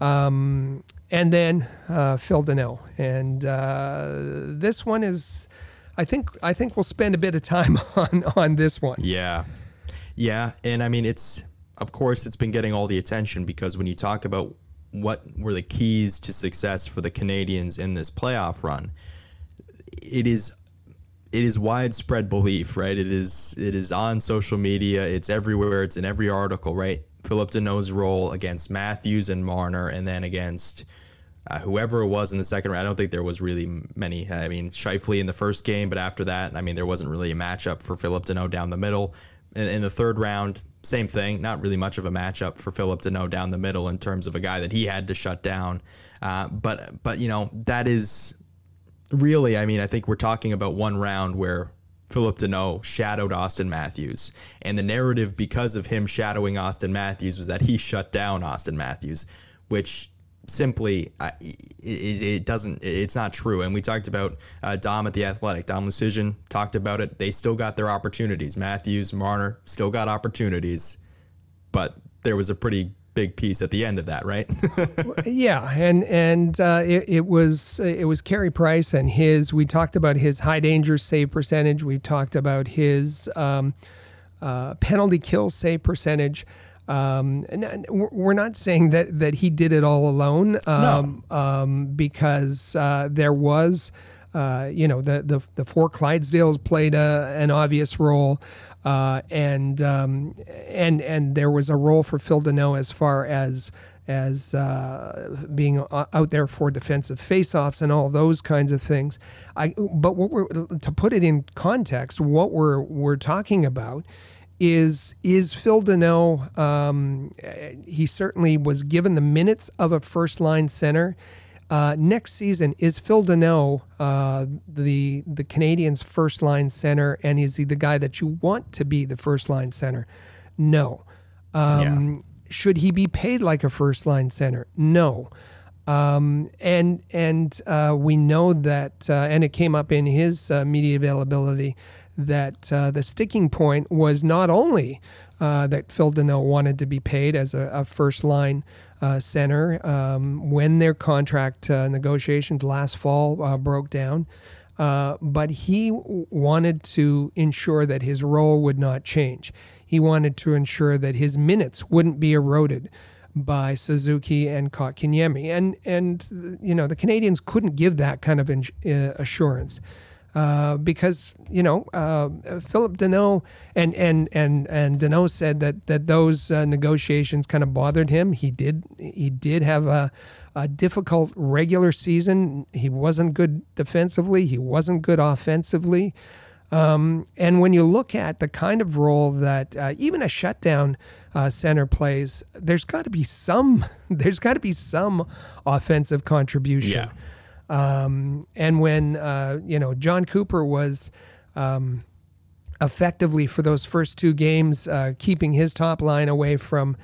Um, and then uh, Phil Danault. And uh, this one is, I think, I think we'll spend a bit of time [LAUGHS] on on this one. Yeah, yeah, and I mean, it's of course it's been getting all the attention because when you talk about what were the keys to success for the Canadiens in this playoff run, it is it is widespread belief, right? It is it is on social media, it's everywhere, it's in every article, right? Phillip Danault's role against Matthews and Marner, and then against uh, whoever it was in the second round. I don't think there was really many. I mean, Scheifele in the first game, but after that, I mean, there wasn't really a matchup for Phillip Danault down the middle. In, in the third round, same thing. Not really much of a matchup for Phillip Danault down the middle in terms of a guy that he had to shut down. Uh, but but you know that is really. I mean, I think we're talking about one round where Phillip Danault shadowed Auston Matthews. And the narrative, because of him shadowing Auston Matthews, was that he shut down Auston Matthews, which simply it, it, doesn't it's not true. And we talked about uh, dom at the athletic. Dom luszczyszyn talked about it. They still got their opportunities. Matthews marner still got opportunities. But there was a pretty big piece at the end of that, right? [LAUGHS] yeah, and and uh, it, it, was it was Carey Price and his. We talked about his high danger save percentage. We talked about his um, uh, penalty kill save percentage. Um, and we're not saying that that he did it all alone, um, no. um, because uh, there was. Uh, you know the, the the four Clydesdales played a, an obvious role. Uh, and um, and and there was a role for Phil Danault as far as as uh, being out there for defensive faceoffs and all those kinds of things. I but what we're to put it in context, what we're we're talking about is is Phil Danault. Um, he certainly was given the minutes of a first line center. Uh, next season, is Phil Danault uh, the the Canadiens' first line center, and is he the guy that you want to be the first line center? No. Um, yeah. Should he be paid like a first line center? No. Um, and and uh, we know that, uh, and it came up in his uh, media availability that uh, the sticking point was not only that Phil Danault wanted to be paid as a, a first line uh, center um, when their contract uh, negotiations last fall uh, broke down. Uh, but he wanted to ensure that his role would not change. He wanted to ensure that his minutes wouldn't be eroded by Suzuki and Kotkaniemi. And, and, you know, the Canadiens couldn't give that kind of in, uh, assurance. Uh, because you know uh, Phillip Danault and and and and Danault said that that those uh, negotiations kind of bothered him. He did he did have a, a difficult regular season. He wasn't good defensively. He wasn't good offensively. Um, and when you look at the kind of role that uh, even a shutdown uh, center plays, there's got to be some [LAUGHS] there's got to be some offensive contribution. Yeah. Um, and when uh, you know Jon Cooper was um, effectively for those first two games uh, keeping his top line away from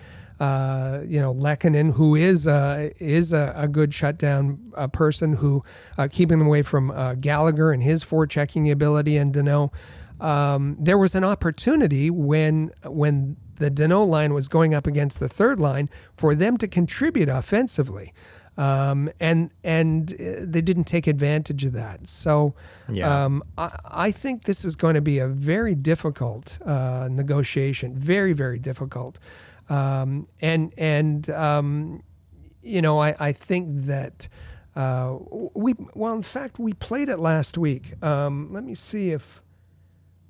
uh, you know, Lehkonen, who is a, is a, a good shutdown uh, person who uh, keeping them away from uh, Gallagher and his forechecking ability and Danault. Um, there was an opportunity when when the Danault line was going up against the third line for them to contribute offensively. Um, and and uh, they didn't take advantage of that. So Yeah. um, I, I think this is going to be a very difficult uh, negotiation, very very difficult. Um, and and um, you know I, I think that uh, we well in fact we played it last week. Um, let me see if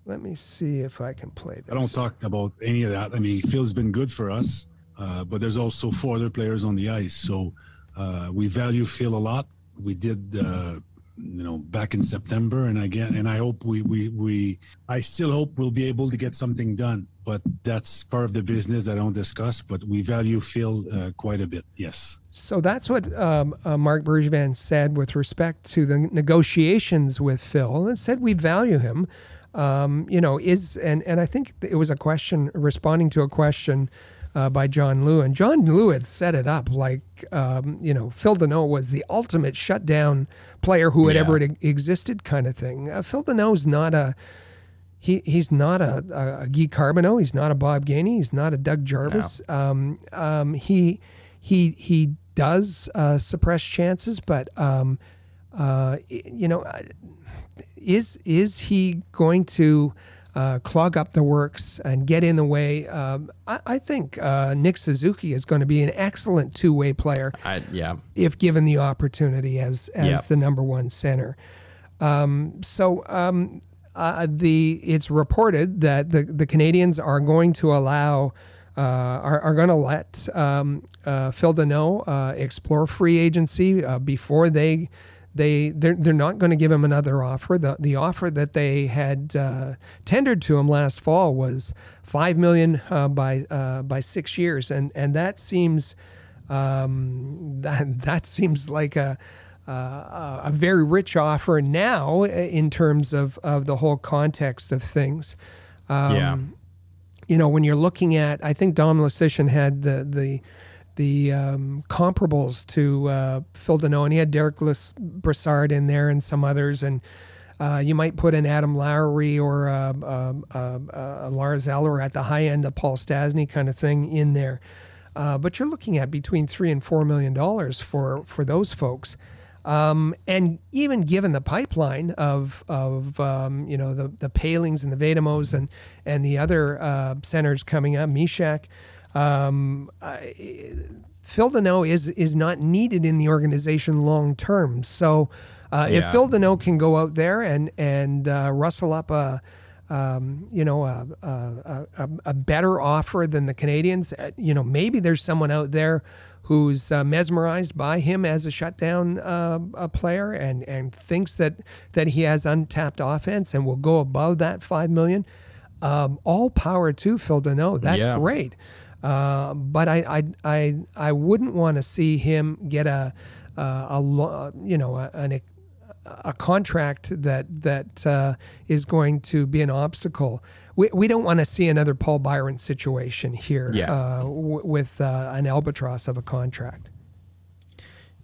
let me see if I can play this. I don't talk about any of that. I mean, Phil's been good for us, uh, but there's also four other players on the ice. So uh, we value Phil a lot. We did, uh, you know, back in September, and again, and I hope we we we. I still hope we'll be able to get something done, but that's part of the business I don't discuss. But we value Phil uh, quite a bit. Yes. So that's what um, uh, Marc Bergevin said with respect to the negotiations with Phil, and said we value him. Um, you know, is and and I think it was a question responding to a question uh, by John Lu, and John Lu had set it up like um, you know Phil Danault was the ultimate shutdown player who had Yeah. ever existed, kind of thing. Uh, Phil Danault's not a he he's not a, a, a Guy Carbonneau. He's not a Bob Gainey. He's not a Doug Jarvis. Um, um, he he he does uh, suppress chances, but um, uh, you know, uh, is is he going to uh, clog up the works and get in the way? Um, I, I think uh, Nick Suzuki is going to be an excellent two way player I, yeah. if given the opportunity as as Yep. the number one center. Um, so um, uh, the it's reported that the the Canadiens are going to allow. Uh, are, are going to let um, uh, Phil Danault uh, explore free agency uh, before they they they're, they're not going to give him another offer. The the offer that they had uh, tendered to him last fall was five million uh, by uh, by six years, and and that seems um, that that seems like a uh, a very rich offer now in terms of, of the whole context of things. Um, yeah. You know, when you're looking at, I think Dom Luszczyszyn had the the the um, comparables to uh, Phil and he had Derek Lis- Brassard in there and some others, and uh, you might put an Adam Lowry or uh, um, uh, uh, Lars Eller at the high end of Paul Stastny kind of thing in there. Uh, but you're looking at between three and four million dollars for for those folks. Um, and even given the pipeline of of um, you know the the Poehlings and the Vadamos and and the other uh, centers coming up, Mysak, um, I, Phil Danault is is not needed in the organization long term. So uh, if Phil Danault can go out there and and uh, rustle up a um, you know a, a, a, a better offer than the Canadiens, uh, you know maybe there's someone out there who's uh, mesmerized by him as a shutdown uh, a player and and thinks that that he has untapped offense and will go above that five million. Um, all power to Phil Danault. That's Yeah. great. Uh, but I, I, I, I wouldn't want to see him get a, uh, a you know, a, an, a contract that that uh, is going to be an obstacle. We, we don't want to see another Paul Byron situation here Yeah. uh, w- with uh, an albatross of a contract.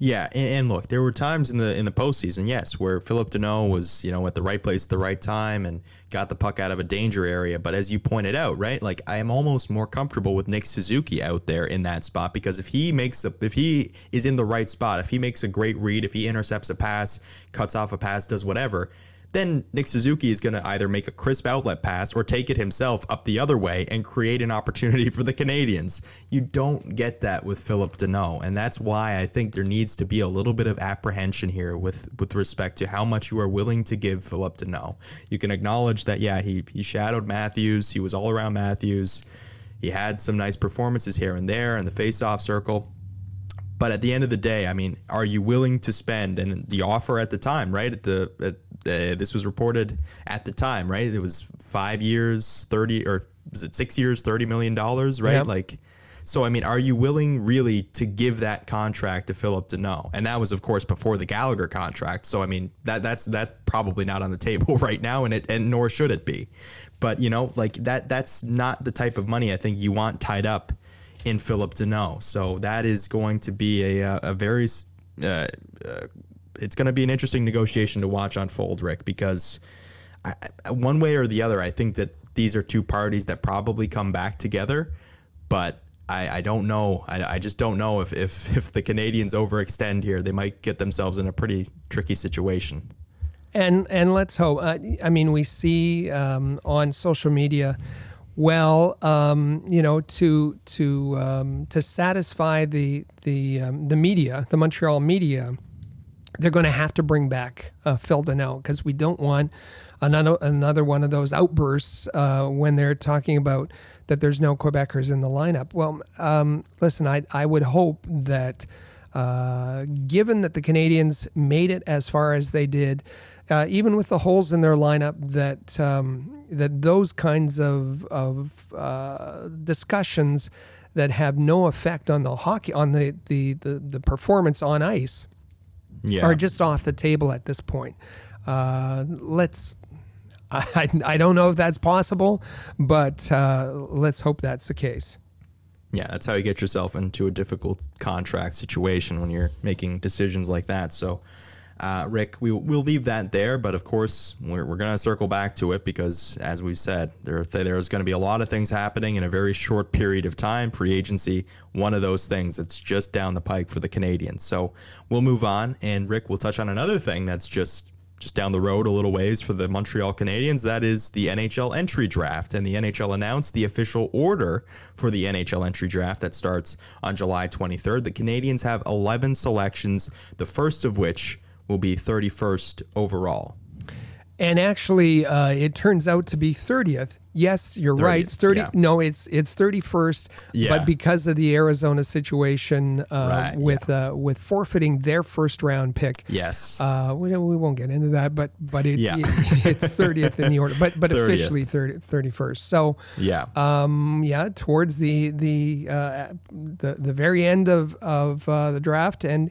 Yeah, and, and look, there were times in the in the postseason, yes, where Phillip Danault was, you know, at the right place at the right time and got the puck out of a danger area. But as you pointed out, right, like I am almost more comfortable with Nick Suzuki out there in that spot because if he makes a, if he is in the right spot, if he makes a great read, if he intercepts a pass, cuts off a pass, does whatever, then Nick Suzuki is going to either make a crisp outlet pass or take it himself up the other way and create an opportunity for the Canadiens. You don't get that with Phillip Danault, and that's why I think there needs to be a little bit of apprehension here with with respect to how much you are willing to give Phillip Danault. You can acknowledge that, yeah, he he shadowed Matthews, he was all around Matthews, he had some nice performances here and there in the face-off circle. But at the end of the day, I mean, are you willing to spend? And the offer at the time, right? At the at, uh, this was reported at the time, right? It was five years, thirty, or was it six years, thirty million dollars, right? Yep. Like, so I mean, are you willing really to give that contract to Phillip Danault? And that was, of course, before the Gallagher contract. So I mean, that that's that's probably not on the table [LAUGHS] right now, and it and nor should it be. But you know, like that that's not the type of money I think you want tied up in Phillip Danault. So that is going to be a, a very, uh, uh, it's going to be an interesting negotiation to watch unfold, Rick, because I, one way or the other, I think that these are two parties that probably come back together, but I, I don't know. I, I just don't know if, if, [LAUGHS] if the Canadiens overextend here, they might get themselves in a pretty tricky situation. And and let's hope. Uh, I mean, we see um, on social media, well, um, you know, to to um, to satisfy the the um, the media, the Montreal media, they're going to have to bring back uh, Phil Danault because we don't want another another one of those outbursts uh, when they're talking about that there's no Quebecers in the lineup. Well, um, listen, I I would hope that. Uh, given that the Canadiens made it as far as they did, uh, even with the holes in their lineup, that um, that those kinds of of uh, discussions that have no effect on the hockey on the the the, the performance on ice Yeah. are just off the table at this point. Uh, let's. I, I don't know if that's possible, but uh, let's hope that's the case. Yeah, that's how you get yourself into a difficult contract situation when you're making decisions like that. So, uh, Rick, we, we'll leave that there, but of course, we're, we're going to circle back to it because, as we've said, there, there's going to be a lot of things happening in a very short period of time. Free agency, one of those things that's just down the pike for the Canadiens. So, we'll move on, and Rick will touch on another thing that's just just down the road a little ways for the Montreal Canadiens. That is the NHL entry draft. And the NHL announced the official order for the NHL entry draft that starts on July 23rd. The Canadiens have 11 selections, the first of which will be 31st overall. And actually, uh, it turns out to be 30th. Yes, you're right. 30th, It's 30. yeah. No, it's it's 31st. Yeah. But because of the Arizona situation uh, Right, with uh, with forfeiting their first round pick, Yes. uh, we, we won't get into that. But but it, Yeah. it- it's 30th in the order. But but 30th. officially 30, 31st. So yeah. um, yeah, towards the the uh, the the very end of of uh, the draft, and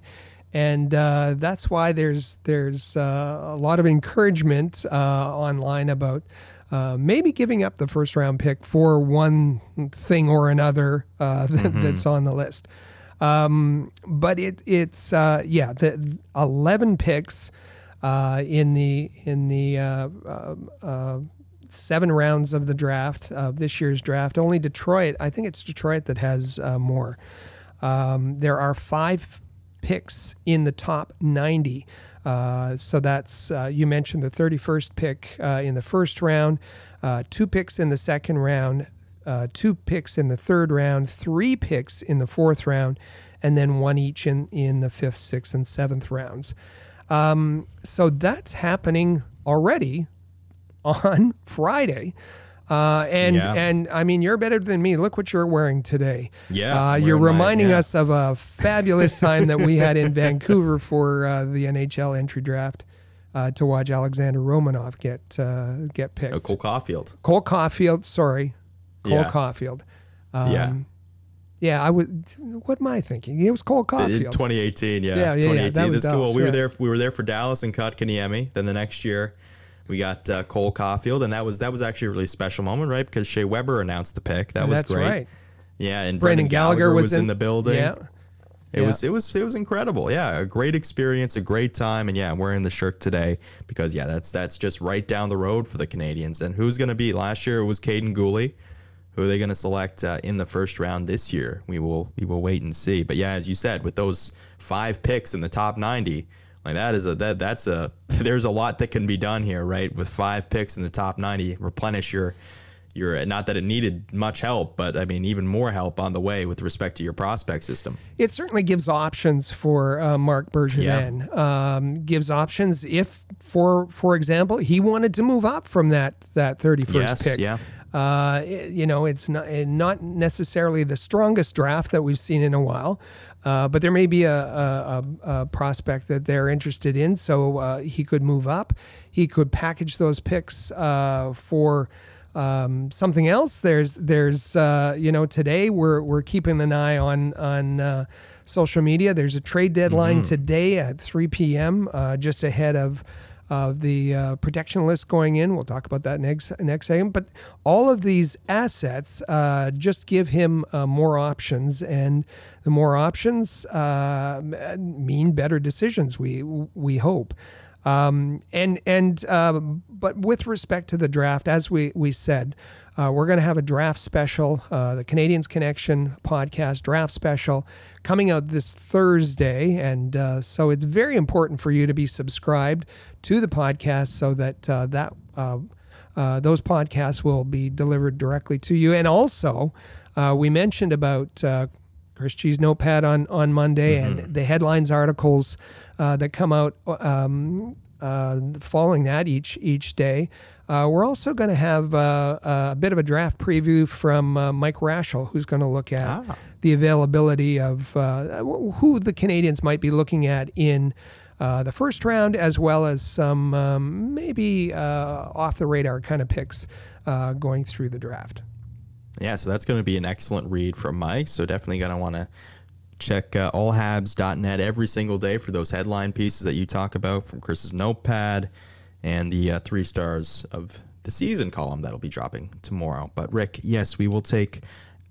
and uh, that's why there's there's uh, a lot of encouragement uh, online about. Uh, maybe giving up the first round pick for one thing or another uh, that, that's on the list, um, but it it's uh, yeah the eleven picks uh, in the in the uh, uh, uh, seven rounds of the draft of this year's draft. Only Detroit, I think it's Detroit that has uh, more. Um, there are five picks in the top 90. Uh, so that's, uh, you mentioned the 31st pick uh, in the first round, uh, two picks in the second round, uh, two picks in the third round, three picks in the fourth round, and then one each in, in the fifth, sixth, and seventh rounds. Um, so that's happening already on [LAUGHS] Friday. Uh, and Yeah. and I mean, you're better than me. Look what you're wearing today. Yeah, uh, you're wearing my- reminding yeah. us of a fabulous time that we had in [LAUGHS] Vancouver for uh, the NHL entry draft uh, to watch Alexander Romanov get uh, get picked. Uh, Cole Caufield. Cole Caufield, sorry, Cole Yeah. Caufield. yeah. Um, Yeah, I would. What am I thinking? It was Cole In Caufield. 2018, yeah. Yeah, yeah, yeah, 2018. that was That's cool. Dallas, we were there. We were there for Dallas and Kotkaniemi. Then the next year, we got uh, Cole Caufield, and that was that was actually a really special moment, right? Because Shea Weber announced the pick. That was That's great. right. Yeah, and Brendan Brendan Gallagher, Gallagher, was, in, the building. Yeah, It Yeah. was it was it was incredible. Yeah, a great experience, a great time, and yeah, I'm wearing the shirt today because yeah, that's that's just right down the road for the Canadiens. And who's going to be? Last year it was Kaiden Guhle. Who are they going to select uh, in the first round this year? We will we will wait and see. But yeah, as you said, with those five picks in the top 90, like that is a that that's a [LAUGHS] there's a lot that can be done here, right? With five picks in the top 90, replenish your your not that it needed much help, but I mean even more help on the way with respect to your prospect system. it certainly gives options for uh, Marc Bergevin. Um, gives options if, for for example, he wanted to move up from that that 31st Yes, pick. yeah. Uh, you know, it's not not necessarily the strongest draft that we've seen in a while, uh, but there may be a, a, a, prospect that they're interested in, so uh, he could move up. He could package those picks uh, for um, something else. There's there's uh, you know today we're we're keeping an eye on on. Uh, Social media. There's a trade deadline today at 3 p.m. Uh, just ahead of of the uh, protection list going in. We'll talk about that next next segment. But all of these assets uh, just give him uh, more options, and the more options uh, mean better decisions. We we hope. Um, and and uh, but with respect to the draft, as we we said, uh, we're going to have a draft special, uh, the Canadiens Connection podcast draft special, coming out this Thursday, and uh, so it's very important for you to be subscribed to the podcast so that uh, that uh, those podcasts will be delivered directly to you. And also, we mentioned about Chris Cheese Notepad on on Monday mm-hmm. and the headlines articles uh, that come out um, uh, following that each each day. Uh, we're also going to have uh, a bit of a draft preview from uh, Mike Rashel, who's going to look at ah. the availability of uh, who the Canadiens might be looking at in the first round, as well as some um, maybe off the radar kind of picks going through the draft. Yeah, so that's going to be an excellent read from Mike. So definitely going to want to Check uh, allhabs.net every single day for those headline pieces that you talk about from Chris's notepad and the uh, three stars of the season column that'll be dropping tomorrow. But Rick, yes, we will take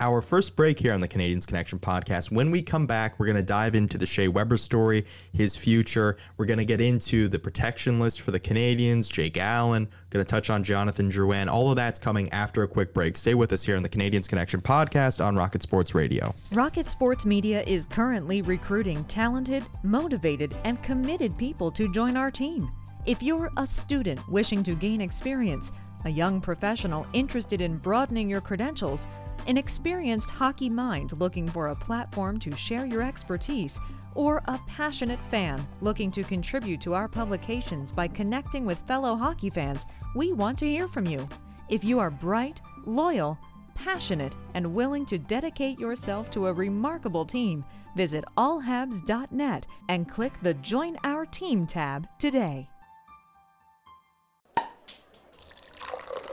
our first break here on the Canadiens Connection podcast. When we come back, we're going to dive into the Shea Weber story, his future. We're going to get into the protection list for the Canadiens, Jake Allen, going to touch on Jonathan Drouin. All of that's coming after a quick break. Stay with us here on the Canadiens Connection podcast on Rocket Sports Radio. Rocket Sports Media is currently recruiting talented, motivated, and committed people to join our team. If you're a student wishing to gain experience, a young professional interested in broadening your credentials, an experienced hockey mind looking for a platform to share your expertise, or a passionate fan looking to contribute to our publications by connecting with fellow hockey fans, we want to hear from you. If you are bright, loyal, passionate, and willing to dedicate yourself to a remarkable team, visit allhabs.net and click the Join Our Team tab today.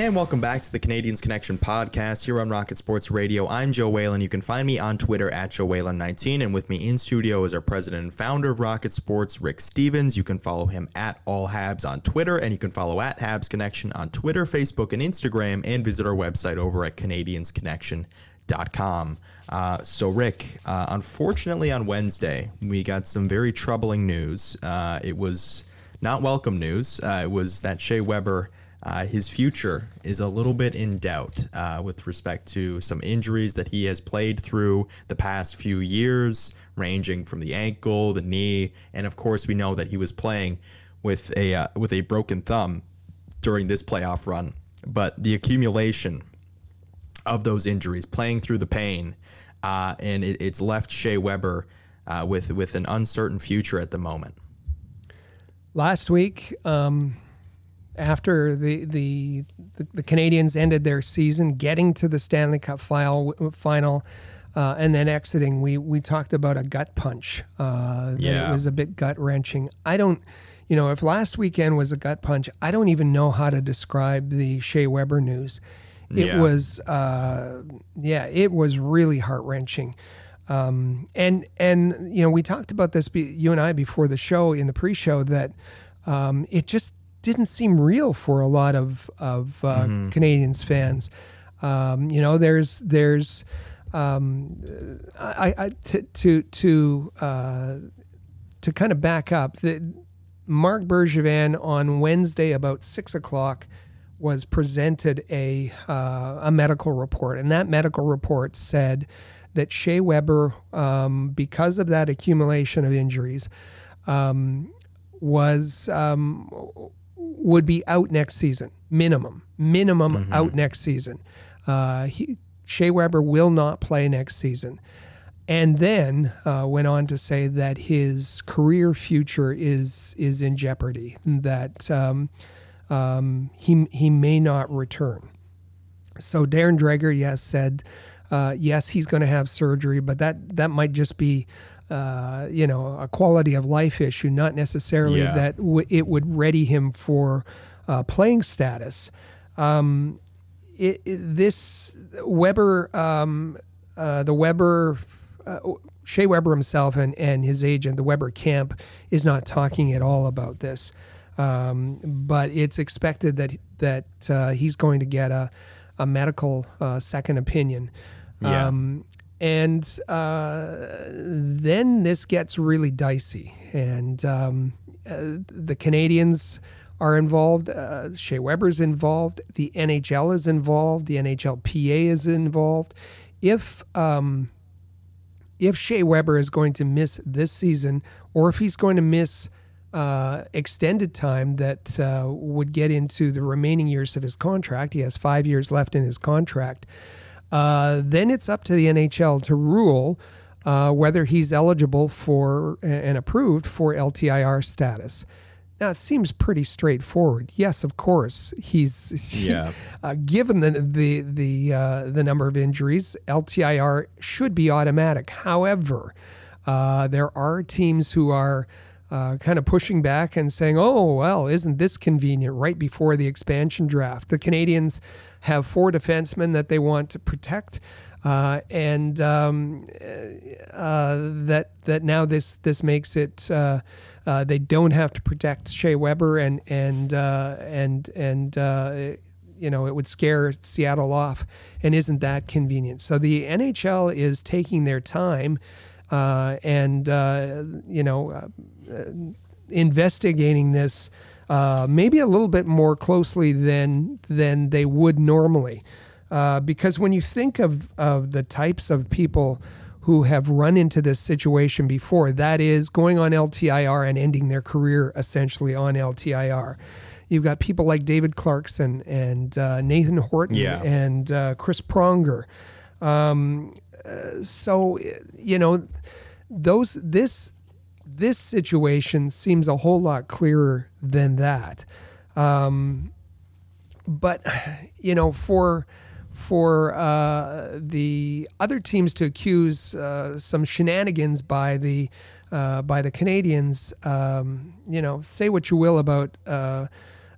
And welcome back to the Canadiens Connection podcast here on Rocket Sports Radio. I'm Joe Whalen. You can find me on Twitter at Joe Whalen19. And with me in studio is our president and founder of Rocket Sports, Rick Stevens. You can follow him at All Habs on Twitter, and you can follow at Habs Connection on Twitter, Facebook, and Instagram, and visit our website over at CanadiansConnection.com. Uh, so, Rick, uh, unfortunately, on Wednesday, we got some very troubling news. Uh, it was not welcome news. Uh, it was that Shea Weber uh, his future is a little bit in doubt uh, with respect to some injuries that he has played through the past few years, ranging from the ankle, the knee, and of course we know that he was playing with a uh, with a broken thumb during this playoff run. But the accumulation of those injuries, playing through the pain, uh, and it, it's left Shea Weber uh, with with an uncertain future at the moment. Last week. Um after the, the the Canadiens ended their season, getting to the Stanley Cup final, final, uh, and then exiting, we we talked about a gut punch. Uh, yeah, it was a bit gut wrenching. I don't, you know, if last weekend was a gut punch, I don't even know how to describe the Shea Weber news. It yeah. was, uh, yeah, it was really heart wrenching. Um, and and you know we talked about this you and I before the show in the pre-show that um, it just didn't seem real for a lot of of uh, Canadiens fans. Um, you know, there's there's um, I, I to to to uh, to kind of back up the Marc Bergevin on Wednesday about six o'clock was presented a uh, a medical report, and that medical report said that Shea Weber, um, because of that accumulation of injuries, um, was um, would be out next season, minimum, minimum out next season. Uh, he, Shea Weber will not play next season. And then uh, went on to say that his career future is is in jeopardy. That um, um, he he may not return. So Darren Dreger, yes, said uh, yes, he's going to have surgery, but that that might just be. Uh, you know, a quality of life issue, not necessarily Yeah. that w- it would ready him for uh, playing status. Um, it, it- this Weber, um, uh, the Weber, uh, Shea Weber himself and, and his agent, the Weber camp, is not talking at all about this. Um, but it's expected that that uh, he's going to get a, a medical uh, second opinion. Yeah. Um, and uh, then this gets really dicey, and um, uh, the Canadiens are involved. Uh, Shea Weber's involved. The NHL is involved. The NHLPA is involved. If um, if Shea Weber is going to miss this season, or if he's going to miss uh, extended time that uh, would get into the remaining years of his contract, he has five years left in his contract. Uh, then it's up to the NHL to rule uh, whether he's eligible for and approved for LTIR status. Now it seems pretty straightforward. Yes, of course, he's [LAUGHS] Yeah. uh, given the the the uh, the number of injuries, LTIR should be automatic. However, uh, there are teams who are uh, kind of pushing back and saying, "Oh, well, isn't this convenient?" Right before the expansion draft, the Canadiens have four defensemen that they want to protect. Uh, and um, uh, that that now this this makes it uh, uh, they don't have to protect Shea Weber and and uh, and and uh, you know it would scare Seattle off and isn't that convenient. So the NHL is taking their time and you know investigating this uh, maybe a little bit more closely than than they would normally. Uh, because when you think of, of the types of people who have run into this situation before, that is going on LTIR and ending their career essentially on LTIR. You've got people like David Clarkson and uh, Nathan Horton Yeah. and uh, Chris Pronger. Um, uh, so you know, those this this situation seems a whole lot clearer than that. Um, but you know, for for uh, the other teams to accuse uh, some shenanigans by the uh, by the Canadiens, um, you know, say what you will about. Uh,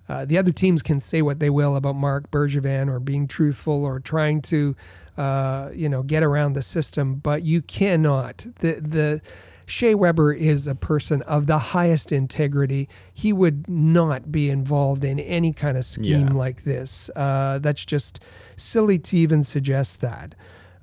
uh, the other teams can say what they will about Marc Bergevin or being truthful or trying to, uh, you know, get around the system, but you cannot. The the Shea Weber is a person of the highest integrity. He would not be involved in any kind of scheme Yeah. like this. Uh, that's just silly to even suggest that.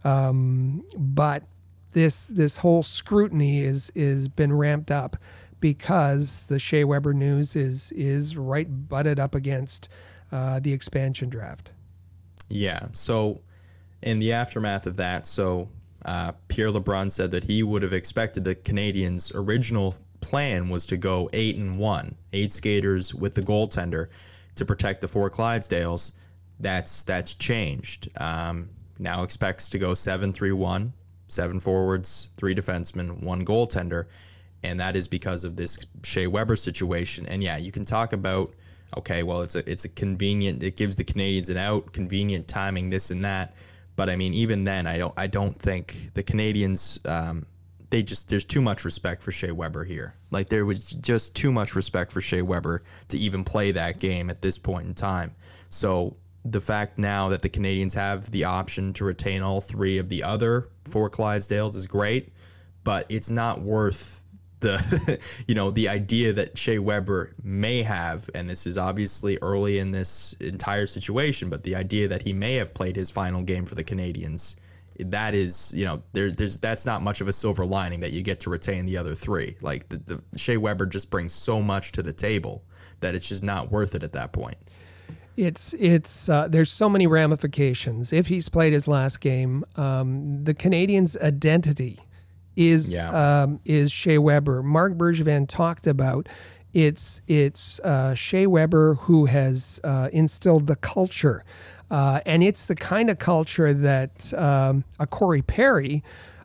Um, but this this whole scrutiny is is been ramped up because the Shea Weber news is is right butted up against uh, the expansion draft. Yeah. So, in the aftermath of that, so uh, Pierre LeBrun said that he would have expected the Canadiens' original plan was to go eight and one, eight skaters with the goaltender to protect the four Clydesdales. That's that's changed. Um, now expects to go seven three one, seven forwards, three defensemen, one goaltender, and that is because of this Shea Weber situation. And yeah, you can talk about okay, well, it's a it's a convenient. It gives the Canadiens an out, convenient timing, this and that. But I mean, even then, I don't I don't think the Canadiens. Um, they just there's too much respect for Shea Weber here. Like there was just too much respect for Shea Weber to even play that game at this point in time. So the fact now that the Canadiens have the option to retain all three of the other four Clydesdales is great, but it's not worth the [LAUGHS] you know the idea that Shea Weber may have, and this is obviously early in this entire situation, but the idea that he may have played his final game for the Canadiens, that is you know there, there's that's not much of a silver lining that you get to retain the other three. Like the, the Shea Weber just brings so much to the table that it's just not worth it at that point. It's it's uh, there's so many ramifications. If he's played his last game, um, the Canadiens' identity is Yeah. um, is Shea Weber. Marc Bergevin talked about it's it's uh, Shea Weber who has uh, instilled the culture, uh, and it's the kind of culture that um, a Corey Perry.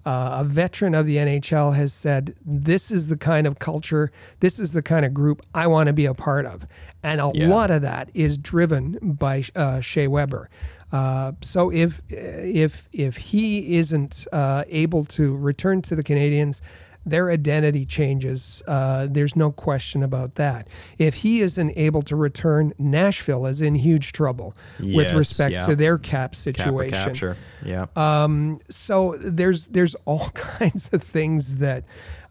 Uh, a veteran of the NHL has said, "This is the kind of culture, this is the kind of group I want to be a part of," and a Yeah. lot of that is driven by uh, Shea Weber. Uh, so if if if he isn't uh, able to return to the Canadiens, their identity changes. Uh, there's no question about that. If he isn't able to return, Nashville is in huge trouble with respect yeah. to their cap Cap situation. capture, yeah. So there's there's all [LAUGHS] kinds of things that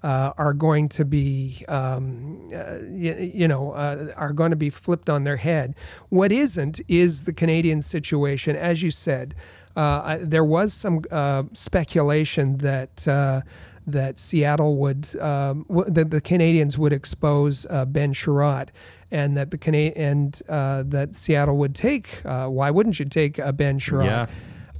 uh, are going to be um, uh, you, you know uh, are going to be flipped on their head. What isn't is the Canadian situation, as you said. Uh, I, there was some uh, speculation that. Uh, that Seattle would, um, w- that the Canadiens would expose uh, Ben Chiarot, and that the Cana- and uh, that Seattle would take. Uh, why wouldn't you take Ben Chiarot? Yeah.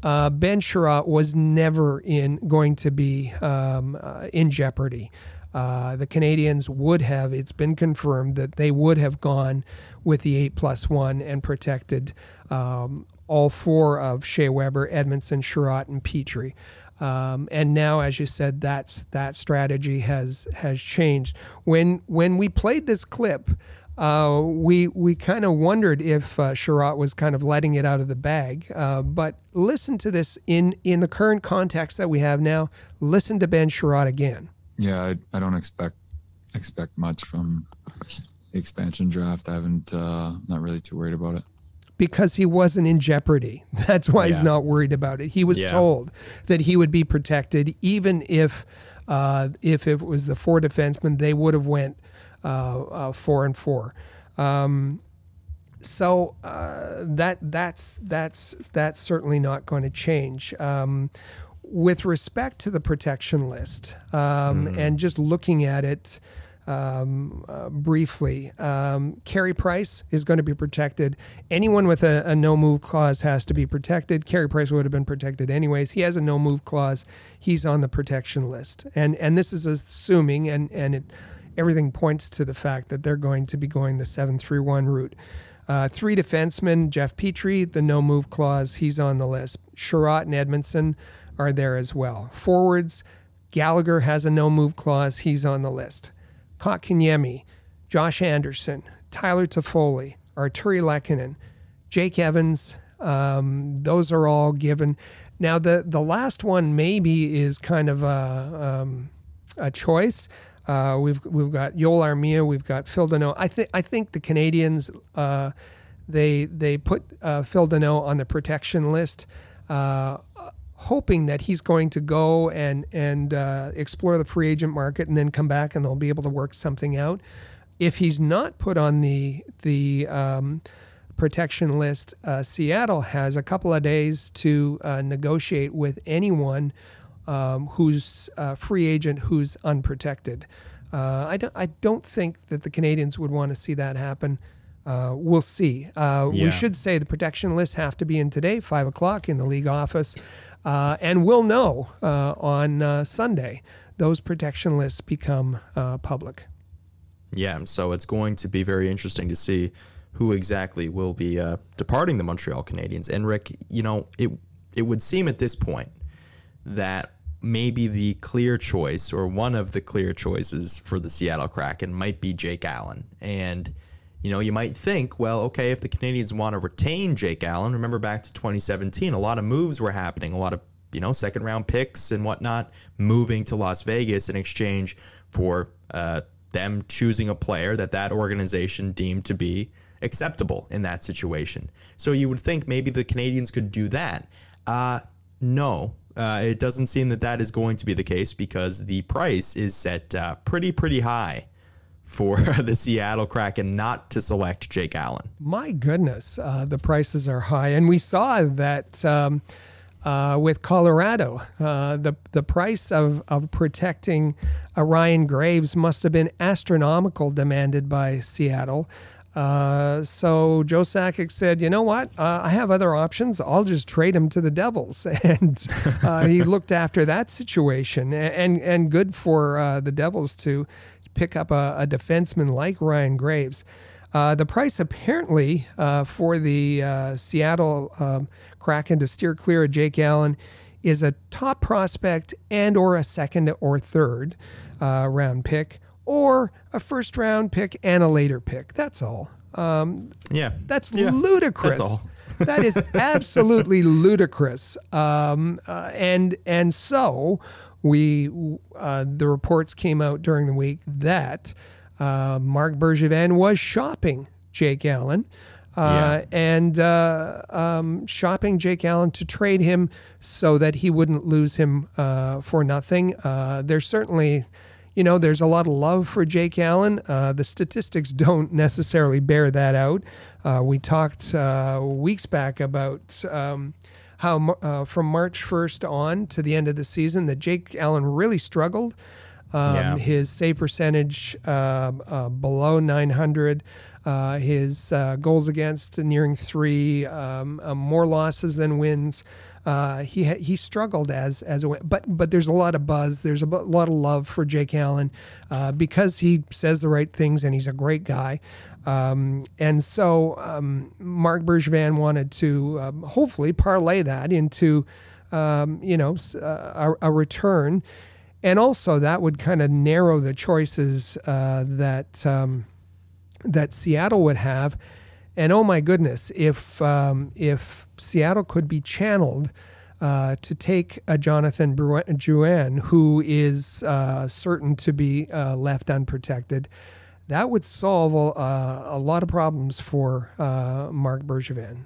Uh, Ben Chiarot was never in going to be um, uh, in jeopardy. Uh, the Canadiens would have. It's been confirmed that they would have gone with the eight plus one and protected um, all four of Shea Weber, Edmundson, Chiarot, and Petry. Um, and now, as you said, that's that strategy has has changed. When when we played this clip, uh, we we kind of wondered if uh, Chiarot was kind of letting it out of the bag. Uh, but listen to this in in the current context that we have now. Listen to Ben Chiarot again. Yeah, I, I don't expect expect much from the expansion draft. I haven't uh not really too worried about it. because he wasn't in jeopardy. [LAUGHS] That's why he's not worried about it. He was Yeah. told that he would be protected, even if uh, if it was the four defensemen, they would have went four and four. Um, so uh, that that's that's that's certainly not going to change. Um, with respect to the protection list, um, and just looking at it um, uh, briefly, um, Carey Price is going to be protected. Anyone with a, a no move clause has to be protected. Carey Price would have been protected anyways. He has a no move clause. He's on the protection list, and and this is assuming and and it everything points to the fact that they're going to be going the seven three one route. Uh, three defensemen, Jeff Petry, the no move clause, he's on the list. Chiarot and Edmundson are there as well. Forwards, Gallagher has a no move clause, he's on the list. Kotkaniemi, Josh Anderson, Tyler Toffoli, Artturi Lehkonen, Jake Evans, um, those are all given. Now, the, the last one maybe is kind of a, um, a choice. Uh, we've we've got Joel Armia, we've got Phil Danault. I think I think the Canadiens uh, they they put uh, Phil Danault on the protection list, uh, hoping that he's going to go and and uh, explore the free agent market and then come back and they'll be able to work something out. If he's not put on the the um, protection list, uh, Seattle has a couple of days to negotiate with anyone um, who's a free agent who's unprotected. Uh, I, don't, I don't think that the Canadiens would want to see that happen. Uh, we'll see. Uh, Yeah. We should say the protection lists have to be in today, 5 o'clock in the league office. Uh, and we'll know uh, on uh, Sunday. Those protection lists become uh, public. Yeah, so it's going to be very interesting to see who exactly will be uh, departing the Montreal Canadiens. And Rick, you know, it it would seem at this point that maybe the clear choice or one of the clear choices for the Seattle Kraken might be Jake Allen. And you know, you might think, well, okay, if the Canadiens want to retain Jake Allen, remember back to 2017, a lot of moves were happening, a lot of you know second round picks and whatnot moving to Las Vegas in exchange for uh, them choosing a player that that organization deemed to be acceptable in that situation. So you would think maybe the Canadiens could do that. Uh, no, uh, it doesn't seem that that is going to be the case because the price is set uh, pretty, pretty high for [LAUGHS] the Seattle Kraken not to select Jake Allen. My goodness, uh, the prices are high, and we saw that um, uh, with Colorado. Uh, the the price of of protecting Ryan Graves must have been astronomical, demanded by Seattle. Uh, so Joe Sakic said, "You know what? Uh, I have other options. I'll just trade him to the Devils." [LAUGHS] And uh, he [LAUGHS] looked after that situation, and and good for uh, the Devils to pick up a, a defenseman like Ryan Graves. Uh, the price apparently uh, for the Seattle um, Kraken to steer clear of Jake Allen is a top prospect and or a second or third round pick or a first round pick and a later pick. That's all. Um, yeah. That's yeah, ludicrous. That's all. [LAUGHS] that is absolutely ludicrous. Um, uh, and and so we uh, the reports came out during the week that uh, Marc Bergevin was shopping Jake Allen. Uh, yeah. and uh, um, shopping Jake Allen to trade him so that he wouldn't lose him uh, for nothing. there's certainly you know, there's a lot of love for Jake Allen. Uh, the statistics [LAUGHS] don't necessarily bear that out. Uh, we talked uh, weeks back about um, how uh, from March 1st on to the end of the season that Jake Allen really struggled. Um, yeah. His save percentage uh, uh, below 900. his goals against nearing three, um, more losses than wins. Uh, he he struggled as as a but but there's a lot of buzz. There's a lot of love for Jake Allen uh, because he says the right things and he's a great guy. Um, and so um, Marc Bergevin wanted to um, hopefully parlay that into um, you know uh, a, a, return, and also that would kind of narrow the choices uh, that um, that Seattle would have. And oh my goodness, if um, if Seattle could be channeled uh, to take a Jonathan Drouin, who is uh, certain to be uh, left unprotected, that would solve a, lot of problems for uh, Marc Bergevin.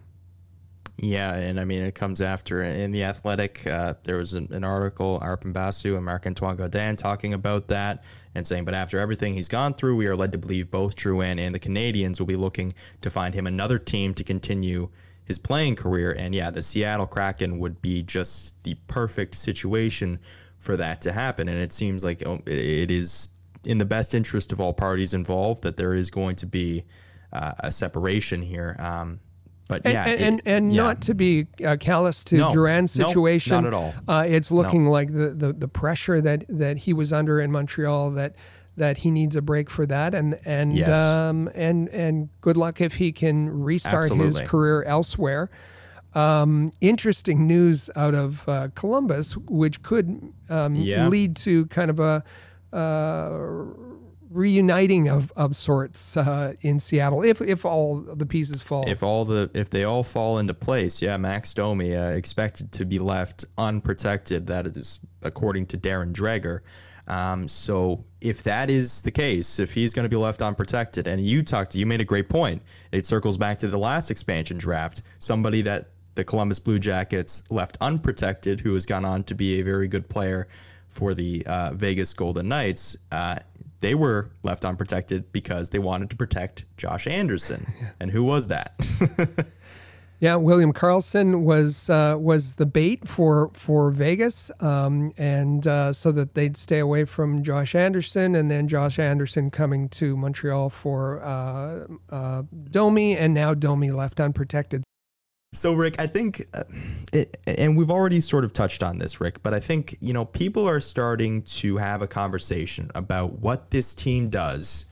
Yeah, and I mean it comes after in the Athletic. Uh, there was an, an article, Arpon Basu and Marc Antoine Godin talking about that and saying, but after everything he's gone through, we are led to believe both Drouin and the Canadiens will be looking to find him another team to continue his playing career. And yeah, the Seattle Kraken would be just the perfect situation for that to happen. And it seems like oh, it is in the best interest of all parties involved that there is going to be uh, a separation here. Um, but and, yeah, and, it, and, and yeah. not to be uh, callous to no, Drouin's situation, no, not at all. Uh, it's looking no. like the, the the pressure that that he was under in Montreal that that he needs a break for that, and and yes. um, and and good luck if he can restart Absolutely. his career elsewhere. Um, interesting news out of uh, Columbus, which could um, yeah. lead to kind of a uh, reuniting of, of sorts uh, in Seattle if if all the pieces fall. If all the if they all fall into place, yeah, Max Domi uh, expected to be left unprotected. That is according to Darren Dreger. Um, so if that is the case, if he's going to be left unprotected, and you talked, you made a great point. It circles back to the last expansion draft. Somebody that the Columbus Blue Jackets left unprotected, who has gone on to be a very good player for the uh, Vegas Golden Knights. Uh, they were left unprotected because they wanted to protect Josh Anderson. [LAUGHS] Yeah. And who was that? [LAUGHS] yeah, William Karlsson was uh, was the bait for for Vegas, um, and uh, so that they'd stay away from Josh Anderson, and then Josh Anderson coming to Montreal for uh, uh Domi, and now Domi left unprotected. So, Rick, I think, uh, it, and we've already sort of touched on this, Rick, but I think, you know, people are starting to have a conversation about what this team does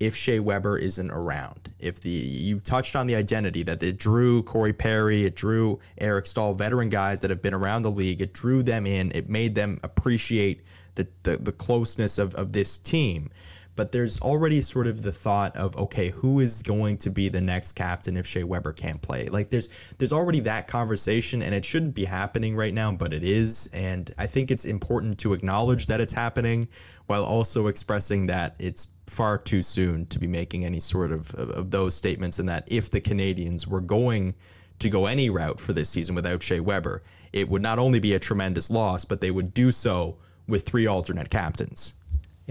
if Shea Weber isn't around. If the you've touched on the identity that it drew Corey Perry, it drew Eric Staal, veteran guys that have been around the league, it drew them in, it made them appreciate the, the, the closeness of, of this team but there's already sort of the thought of okay, who is going to be the next captain if Shea Weber can't play? Like there's there's already that conversation and it shouldn't be happening right now, but it is and I think it's important to acknowledge that it's happening while also expressing that it's far too soon to be making any sort of, of, of those statements, and that if the Canadiens were going to go any route for this season without Shea Weber, it would not only be a tremendous loss, but they would do so with three alternate captains.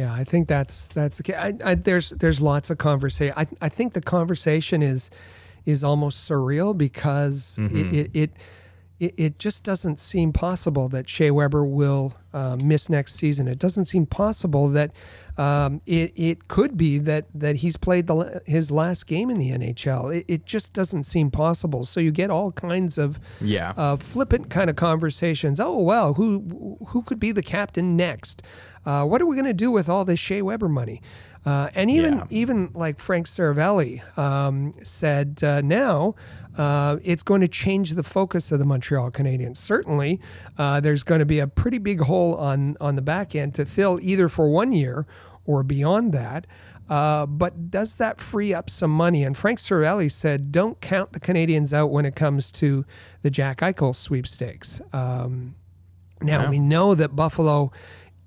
Yeah, I think that's that's okay. I, I, there's there's lots of conversation. I I think the conversation is is almost surreal because Mm-hmm. it, it, it it just doesn't seem possible that Shea Weber will uh, miss next season. It doesn't seem possible that um, it it could be that that he's played the his last game in the NHL. It, it just doesn't seem possible. So you get all kinds of Yeah. uh, flippant kind of conversations. Oh well, who who could be the captain next? Uh, what are we going to do with all this Shea Weber money? Uh, and even Yeah. even like Frank Seravalli um, said, uh, now uh, it's going to change the focus of the Montreal Canadiens. Certainly, uh, there's going to be a pretty big hole on on the back end to fill either for one year or beyond that. Uh, but does that free up some money? And Frank Seravalli said, don't count the Canadiens out when it comes to the Jack Eichel sweepstakes. Um, now we know that Buffalo.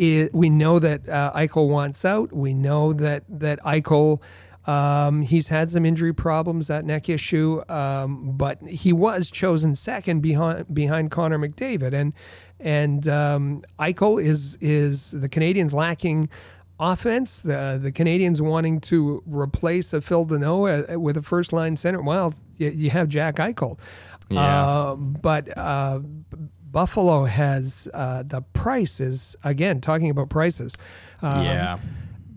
I we know that uh, Eichel wants out. We know that that Eichel. Um, he's had some injury problems, that neck issue, um, but he was chosen second behind behind Connor McDavid, and and um, Eichel is is the Canadiens lacking offense. The the Canadiens wanting to replace a Phil Danault with a first line center. Well, you, you have Jack Eichel, Yeah. uh, but uh, Buffalo has uh, the prices again. Talking about prices, um, yeah.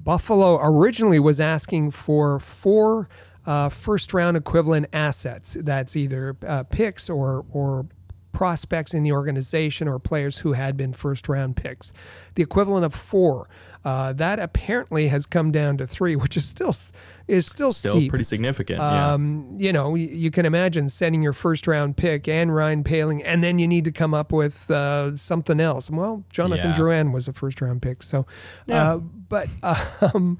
Buffalo originally was asking for four uh, first round equivalent assets. That's either uh, picks or or prospects in the organization or players who had been first round picks. The equivalent of four. Uh, that apparently has come down to three, which is still is still, Still steep. pretty significant. yeah. Um, you know, y- you can imagine sending your first round pick and Ryan Poehling, and then you need to come up with uh, something else. Well, Jonathan Yeah. Drouin was a first round pick, so. Uh, but [LAUGHS] um,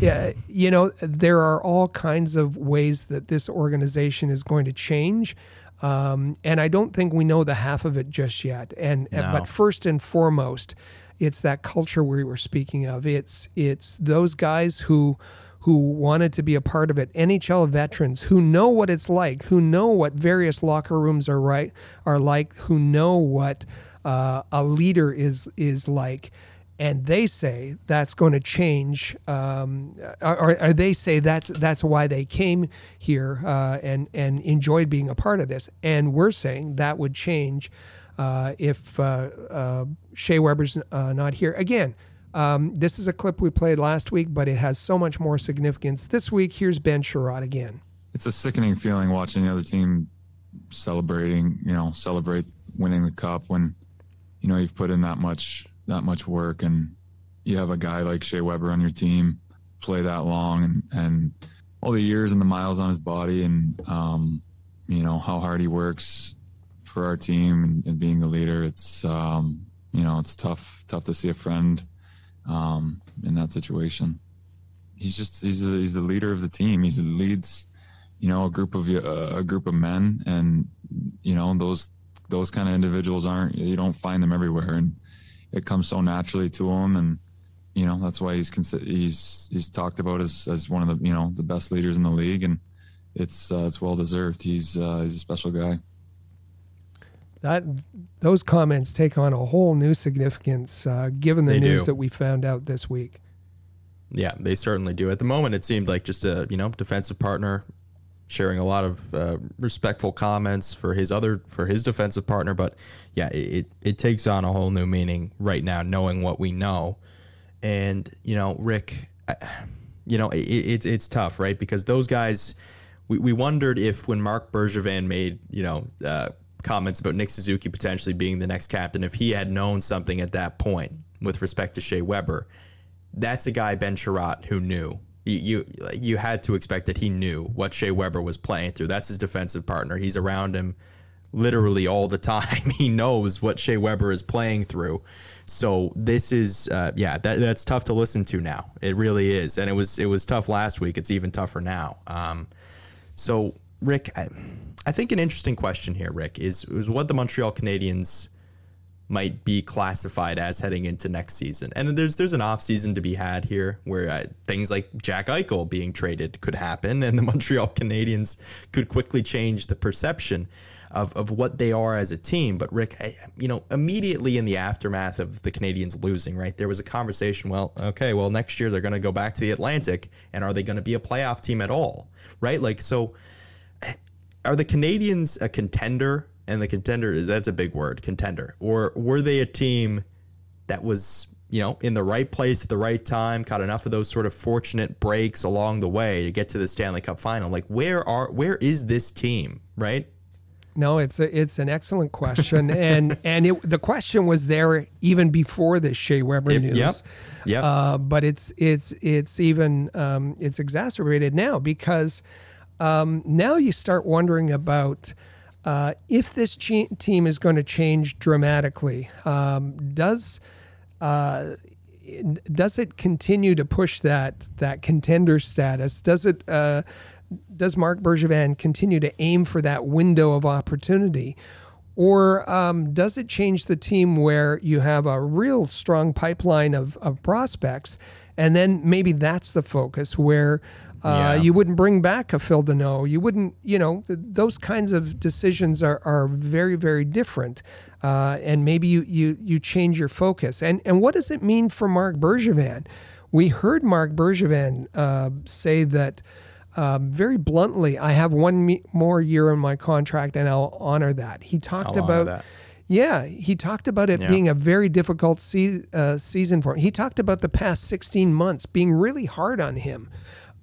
yeah, you know, there are all kinds of ways that this organization is going to change. Um, and I don't think we know the half of it just yet. And, and- No. but first and foremost, it's that culture we were speaking of. It's it's those guys who who wanted to be a part of it. NHL veterans who know what it's like, who know what various locker rooms are right are like, who know what uh, a leader is is like. And they say that's going to change, um, or, or they say that's that's why they came here uh, and and enjoyed being a part of this. And we're saying that would change uh, if uh, uh, Shea Weber's uh, not here. Again, um, this is a clip we played last week, but it has so much more significance. This week, here's Ben Chiarot again. it's a sickening feeling watching the other team celebrating, you know, celebrate winning the cup when, you know, you've put in that much that much work and you have a guy like Shea Weber on your team play that long and, and all the years and the miles on his body and um, you know, how hard he works for our team and, and being the leader. It's um, you know, it's tough tough to see a friend um, in that situation. He's just he's a, he's the leader of the team. He leads you know a group of uh, a group of men and you know those those kind of individuals aren't you don't find them everywhere and it comes so naturally to him and you know that's why he's he's he's talked about as as one of the you know the best leaders in the league and it's uh, it's well deserved he's uh, he's a special guy That those comments take on a whole new significance uh, given the They news do. that we found out this week. Yeah, they certainly do. At the moment, it seemed like just a you know defensive partner sharing a lot of uh, respectful comments for his other for his defensive partner. But yeah, it, it it takes on a whole new meaning right now, knowing what we know. And you know, Rick, I, you know, it, it's it's tough, right? Because those guys, we, we wondered if when Marc Bergevin made you know uh, comments about Nick Suzuki potentially being the next captain, if he had known something at that point with respect to Shea Weber that's a guy Ben Chiarot who knew. You, you you had to expect that he knew what Shea Weber was playing through. That's his defensive partner. He's around him literally all the [LAUGHS] time. He knows what Shea Weber is playing through. So this is uh, yeah, that, that's tough to listen to now. It really is, and it was it was tough last week. It's even tougher now. Um, so Rick, I, I think an interesting question here, Rick, is is what the Montreal Canadiens might be classified as heading into next season. And there's there's an off season to be had here where uh, things like Jack Eichel being traded could happen, and the [LAUGHS] Montreal Canadiens could quickly change the perception of, of what they are as a team. But Rick, I, you know, immediately in the aftermath of the Canadiens losing, right, there was a conversation. Well, okay, well next year they're going to go back to the Atlantic, and are they going to be a playoff team at all? Right, like so. Are the Canadiens a contender and the contender is that's a big word, contender. Or were they a team that was, you know, in the right place at the right time, caught enough of those sort of fortunate breaks along the way to get to the Stanley Cup final? Like where are where is this team, right? No, it's a, it's an excellent question, [LAUGHS] and and it, the question was there even before the Shea Weber news. yep, yep. Uh, but it's it's it's even um, it's exacerbated now because um, now you start wondering about uh, if this team is going to change dramatically. Um, does uh, does it continue to push that that contender status? Does it uh, does Marc Bergevin continue to aim for that window of opportunity? Or um, does it change the team where you have a real strong pipeline of, of prospects, and then maybe that's the focus where uh, Yeah. you wouldn't bring back a Phil Danault. You wouldn't, you know, th- those kinds of decisions are, are very, very different. Uh, and maybe you, you you change your focus. And and what does it mean for Marc Bergevin? We heard Marc Bergevin uh, say that um, very bluntly, I have one me- more year in my contract, and I'll honor that. He talked I'll about. Yeah, he talked about it Yeah. being a very difficult se- uh, season for him. He talked about the past 16 months being really hard on him.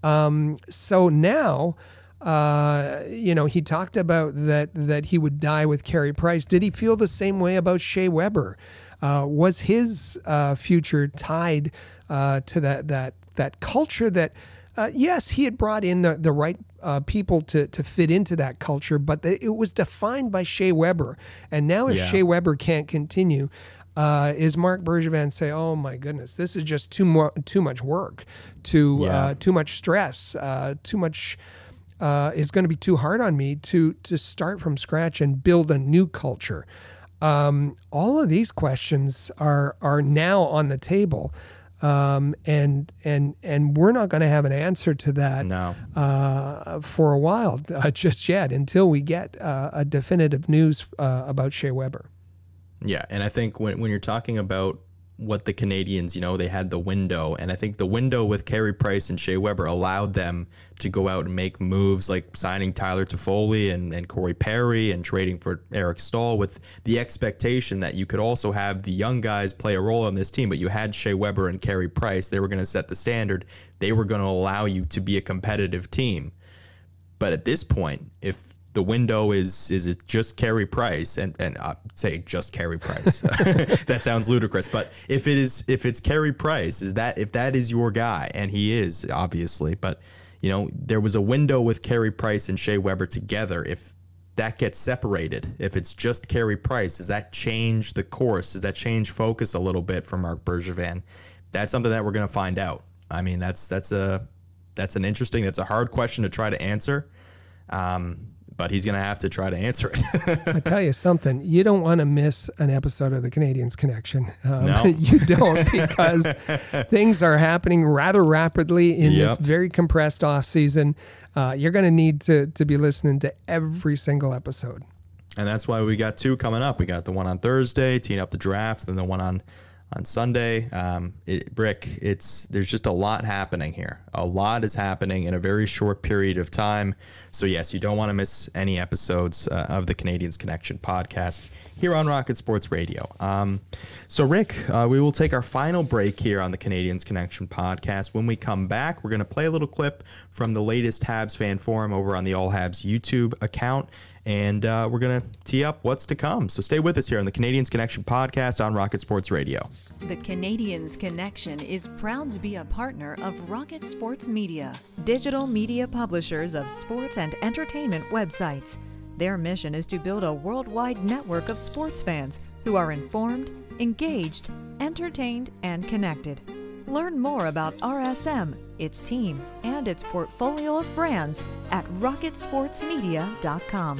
Um, so now, uh, you know, he talked about that that he would die with Carey Price. Did he feel the same way about Shea Weber? Uh, was his uh, future tied uh, to that that that culture that? Uh, yes, he had brought in the, the right uh, people to, to fit into that culture, but the, it was defined by Shea Weber. And now, if Yeah. Shea Weber can't continue, uh, is Marc Bergevin say, "Oh my goodness, this is just too more too much work, too Yeah. uh, too much stress, uh, too much." Uh, is going to be too hard on me to to start from scratch and build a new culture. Um, all of these questions are are now on the table, um, and and and we're not going to have an answer to that No. uh, for a while uh, just yet until we get uh, a definitive news uh, about Shea Weber. Yeah, and I think when when you're talking about what the Canadiens, you know, they had the window, and I think the window with Carey Price and Shea Weber allowed them to go out and make moves like signing Tyler Toffoli and, and Corey Perry and trading for Eric Staal with the expectation that you could also have the young guys play a role on this team, but you had Shea Weber and Carey Price. They were going to set the standard. They were going to allow you to be a competitive team. But at this point, if the window is is it just Carey Price and and uh, say just Carey Price, [LAUGHS] that sounds ludicrous. But if it is if it's Carey Price, is that if that is your guy and he is obviously, but you know there was a window with Carey Price and Shea Weber together. If that gets separated, if it's just Carey Price, does that change the course? Does that change focus a little bit for Marc Bergevin? That's something that we're going to find out. I mean, that's that's a that's an interesting, that's a hard question to try to answer. Um, but he's going to have to try to answer it. [LAUGHS] I tell you something, you don't want to miss an episode of the Canadiens Connection. Um, No. [LAUGHS] you don't because [LAUGHS] things are happening rather rapidly in this very compressed off season. Uh, you're going to need to to be listening to every single episode. and that's why we got two coming up. We got the one on Thursday, teeing up the draft, and the one on on Sunday. Um, it, it's there's just a lot happening here. A lot is happening in a very short period of time. So yes, you don't want to miss any episodes uh, of the Canadiens Connection podcast here on Rocket Sports Radio. Um, so Rick, uh, we will take our final break here on the Canadiens Connection podcast. When we come back, we're going to play a little clip from the latest Habs fan forum over on the All Habs YouTube account and uh, we're going to tee up what's to come. So stay with us here on the Canadiens Connection podcast on Rocket Sports Radio. The Canadiens Connection is proud to be a partner of Rocket Sports Media, digital media publishers of sports and entertainment websites. Their mission is to build a worldwide network of sports fans who are informed, engaged, entertained, and connected. Learn more about RSM, its team, and its portfolio of brands at rocketsportsmedia.com.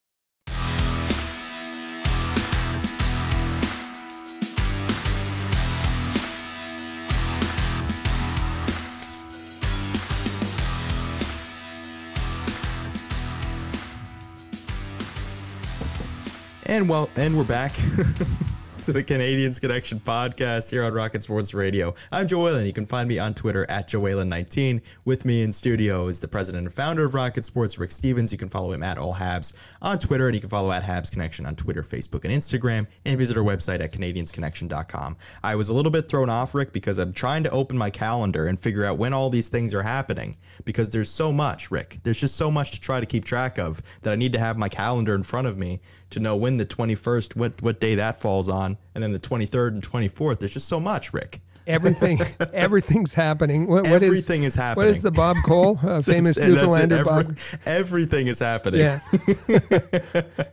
And well, and we're back [LAUGHS] to the Canadiens Connection podcast here on Rocket Sports Radio. I'm Joe Whalen. You can find me on Twitter at JoeWhalen19. With me in studio is the president and founder of Rocket Sports, Rick Stevens. You can follow him at All Habs on Twitter, and you can follow at Habs Connection on Twitter, Facebook, and Instagram, and visit our website at CanadiansConnection.com. I was a little bit thrown off, Rick, because I'm trying to open my calendar and figure out when all these things are happening because there's so much, Rick. There's just so much to try to keep track of that I need to have my calendar in front of me to know when the 21st, what what day that falls on, and then the 23rd and 24th. There's just so much, Rick. Everything, [LAUGHS] everything's happening. What, what is- Everything is What is happening. the Bob Cole, uh, [LAUGHS] famous That's it, that's. Newfoundlander Every- Bob? everything is happening. Yeah. [LAUGHS]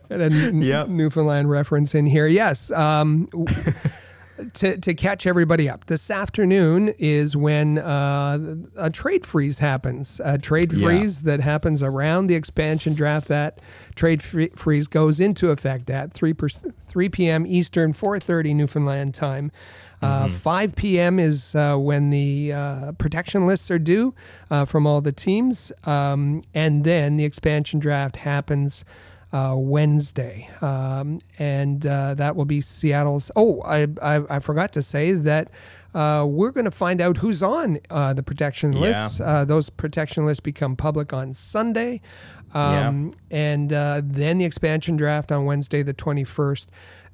and a n- Yep. Newfoundland reference in here. Yes. Um, to, to catch everybody up, this afternoon is when uh, a trade freeze happens. A trade Yeah. freeze that happens around the expansion draft. That trade free- freeze goes into effect at 3, per, 3 p.m. Eastern, 4.30 Newfoundland time. Uh, 5 p.m. is uh, when the uh, protection lists are due uh, from all the teams. Um, and then the expansion draft happens uh, Wednesday. Um, and uh, that will be Seattle's. Oh, I, I, I forgot to say that. Uh, we're going to find out who's on uh, the protection Yeah. lists. Uh, those protection lists become public on Sunday. Um, And uh, then the expansion draft on Wednesday, the 21st.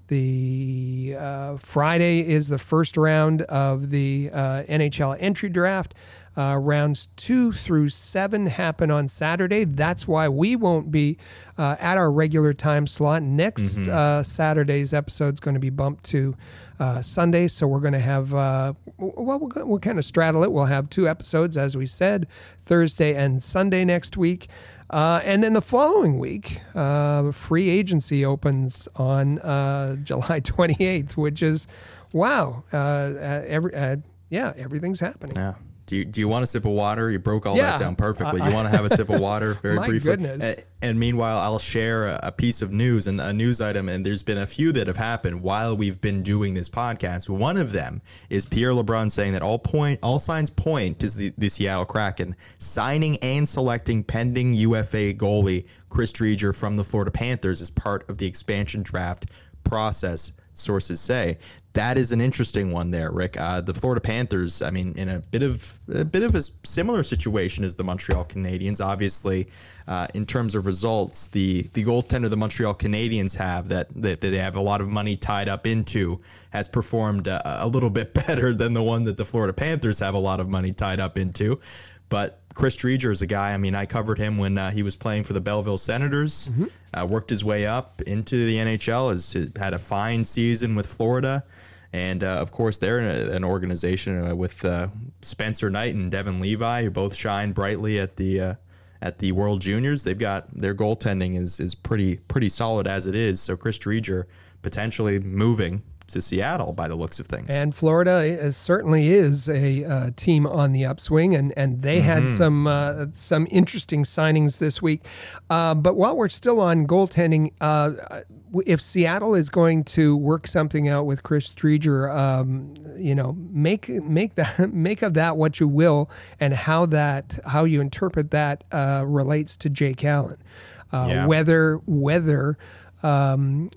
The uh, Friday is the first round of the uh, NHL entry draft. Uh, rounds two through seven happen on Saturday. That's why we won't be uh, at our regular time slot. Next uh, Saturday's episode is going to be bumped to uh, Sunday. So we're going to have, uh, well, we'll, we'll kind of straddle it. We'll have two episodes, as we said, Thursday and Sunday next week. Uh, and then the following week, uh, free agency opens on uh, [LAUGHS] July 28th, which is wow. Uh, uh, every uh, yeah, everything's happening. Yeah. Do you, do you want a sip of water? You broke all Yeah. that down perfectly. You want to have a sip of [LAUGHS] water very My briefly? goodness. A- And meanwhile, I'll share a, a piece of news and a news item. And there's been a few that have happened while we've been doing this podcast. One of them is Pierre LeBrun saying that all point, all signs point to the, the Seattle Kraken signing and selecting pending UFA goalie Chris Driedger from the Florida Panthers as part of the expansion draft process sources say. That is an interesting one there, Rick. Uh, the Florida Panthers, I mean, in a bit of a bit of a similar situation as the Montreal Canadiens. Obviously, uh, in terms of results, the the goaltender the Montreal Canadiens have that, that that they have a lot of money tied up into has performed uh, a little bit [LAUGHS] better than the one that the Florida Panthers have a lot of money tied up into. But Chris Driedger is a guy. I mean, I covered him when uh, he was playing for the Belleville Senators. Uh, worked his way up into the NHL. Has had a fine season with Florida, And uh, of course, they're a, an organization uh, with uh, Spencer Knight and Devon Levi, who both shine brightly at the uh, at the World Juniors. They've got their goaltending is is pretty pretty solid as it is. So Chris Driedger potentially moving to Seattle by the looks of things. And Florida is, certainly is a uh, team on the upswing, and and they mm-hmm. had some uh, some interesting signings this week. Uh, but while we're still on goaltending, uh, if Seattle is going to work something out with Chris Driedger, um, you know, make make [LAUGHS] that make of that what you will, and how that how you interpret that uh, relates to Jake Allen. Uh, yeah. Whether whether um,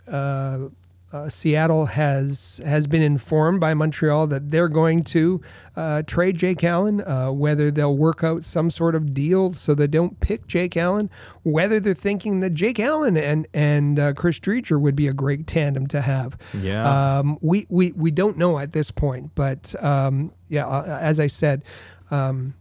uh, Seattle has has been informed by Montreal that they're going to uh, trade Jake Allen. Uh, whether they'll work out some sort of deal so they don't pick Jake Allen, whether they're thinking that Jake Allen and and uh, Chris Driedger would be a great tandem to have. Yeah, um, we we we don't know at this point, but um, yeah, uh, as I said. Um,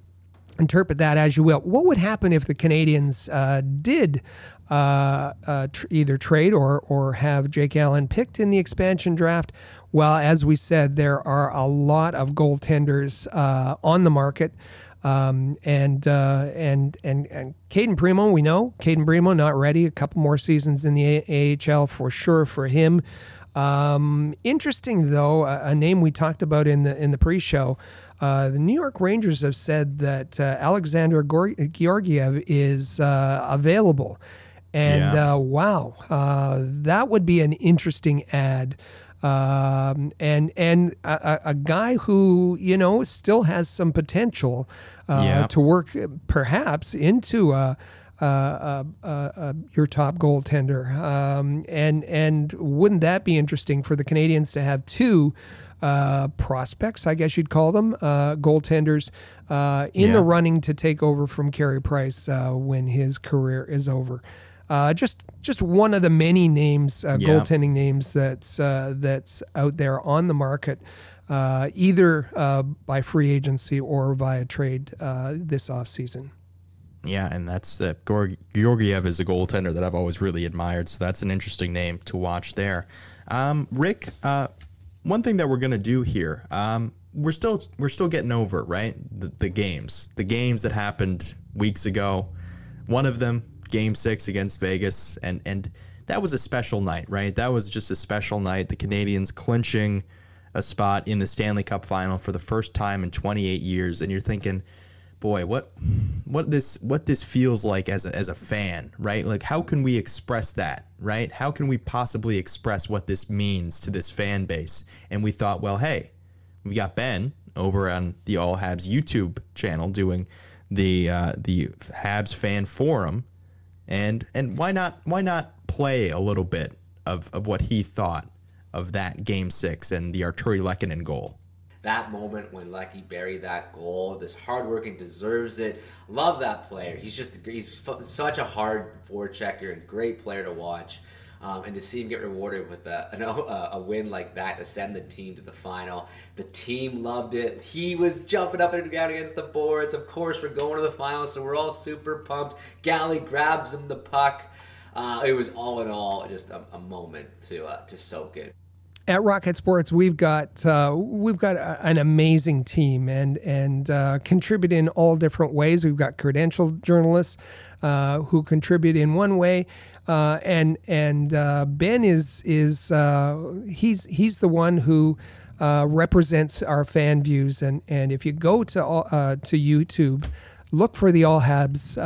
interpret that as you will. What would happen if the Canadiens uh, did uh, uh, tr- either trade or or have Jake Allen picked in the expansion draft. Well, as we said, there are a lot of goaltenders uh, on the market. Um, and uh, and and and Cayden Primeau, we know Cayden Primeau not ready. A couple more seasons in the a- AHL for sure for him. Um, interesting though, a, a, name we talked about in the in the pre-show. Uh, the New York Rangers have said that uh, Alexander Georgiev is uh, available. And yeah. uh, wow, uh, that would be an interesting ad. Um, and and a, a, guy who you know still has some potential uh, yeah. to work perhaps into a, a, your top goaltender. Um, and and wouldn't that be interesting for the Canadiens to have two uh, prospects, I guess you'd call them, uh, goaltenders uh, in yeah. the running to take over from Carey Price when his career is over. Uh, just just one of the many names, uh, yeah. goaltending names that's uh, that's out there on the market, uh, either uh, by free agency or via trade uh, this offseason. Yeah, and that's that. Georgiev is a goaltender that I've always really admired, so that's an interesting name to watch there. Um, Rick, one thing that we're gonna do here, um, we're still we're still getting over right the, the games, the games that happened weeks ago. One of them game six against Vegas, and and that was a special night, right? That was just a special night. The Canadiens clinching a spot in the Stanley Cup final for the first time in 28 years, and you're thinking, boy, what what this what this feels like as a, as a fan, right? Like how can we express that, right? How can we possibly express what this means to this fan base? And we thought, well, hey, we got Ben over on the All Habs YouTube channel doing the uh, the Habs fan forum and and why not why not play a little bit of, of what he thought of that game six and the Artturi Lehkonen goal. That moment when Lecky buried that goal, this hardworking deserves it. Love that player. He's just he's such a hard forechecker and great player to watch. Um, and to see him get rewarded with a, a, a, win like that to send the team to the final. The team loved it. He was jumping up and down against the boards. Of course, we're going to the final, so we're all super pumped. Galley grabs him the puck. Uh, it was all in all just a, a moment to uh, to soak in. At Rocket Sports, we've got uh, we've got a, an amazing team and and uh, contribute in all different ways. We've got credentialed journalists uh, who contribute in one way. Uh, and and uh, Ben is is uh, he's he's the one who represents our fan views. And and if you go to to YouTube, look for the All Habs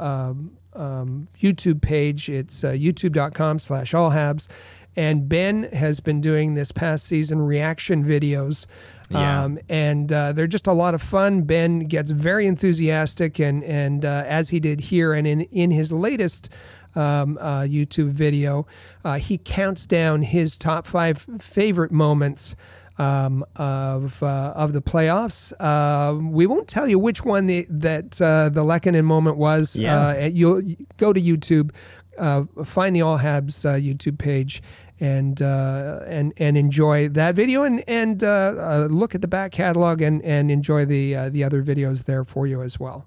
um, um, YouTube page. It's YouTube.com/slash All Habs. And Ben has been doing this past season reaction videos. Yeah. Um, and uh, they're just a lot of fun. Ben gets very enthusiastic, and and uh, as he did here, and in in his latest um, uh, YouTube video. Uh, he counts down his top five favorite moments um, of uh, of the playoffs. Uh, we won't tell you which one the, that uh, the Lehkonen moment was. Yeah. Uh, you'll go to YouTube, uh, find the All Habs uh, YouTube page, and uh, and and enjoy that video and and uh, uh, look at the back catalog and and enjoy the the other videos there for you as well.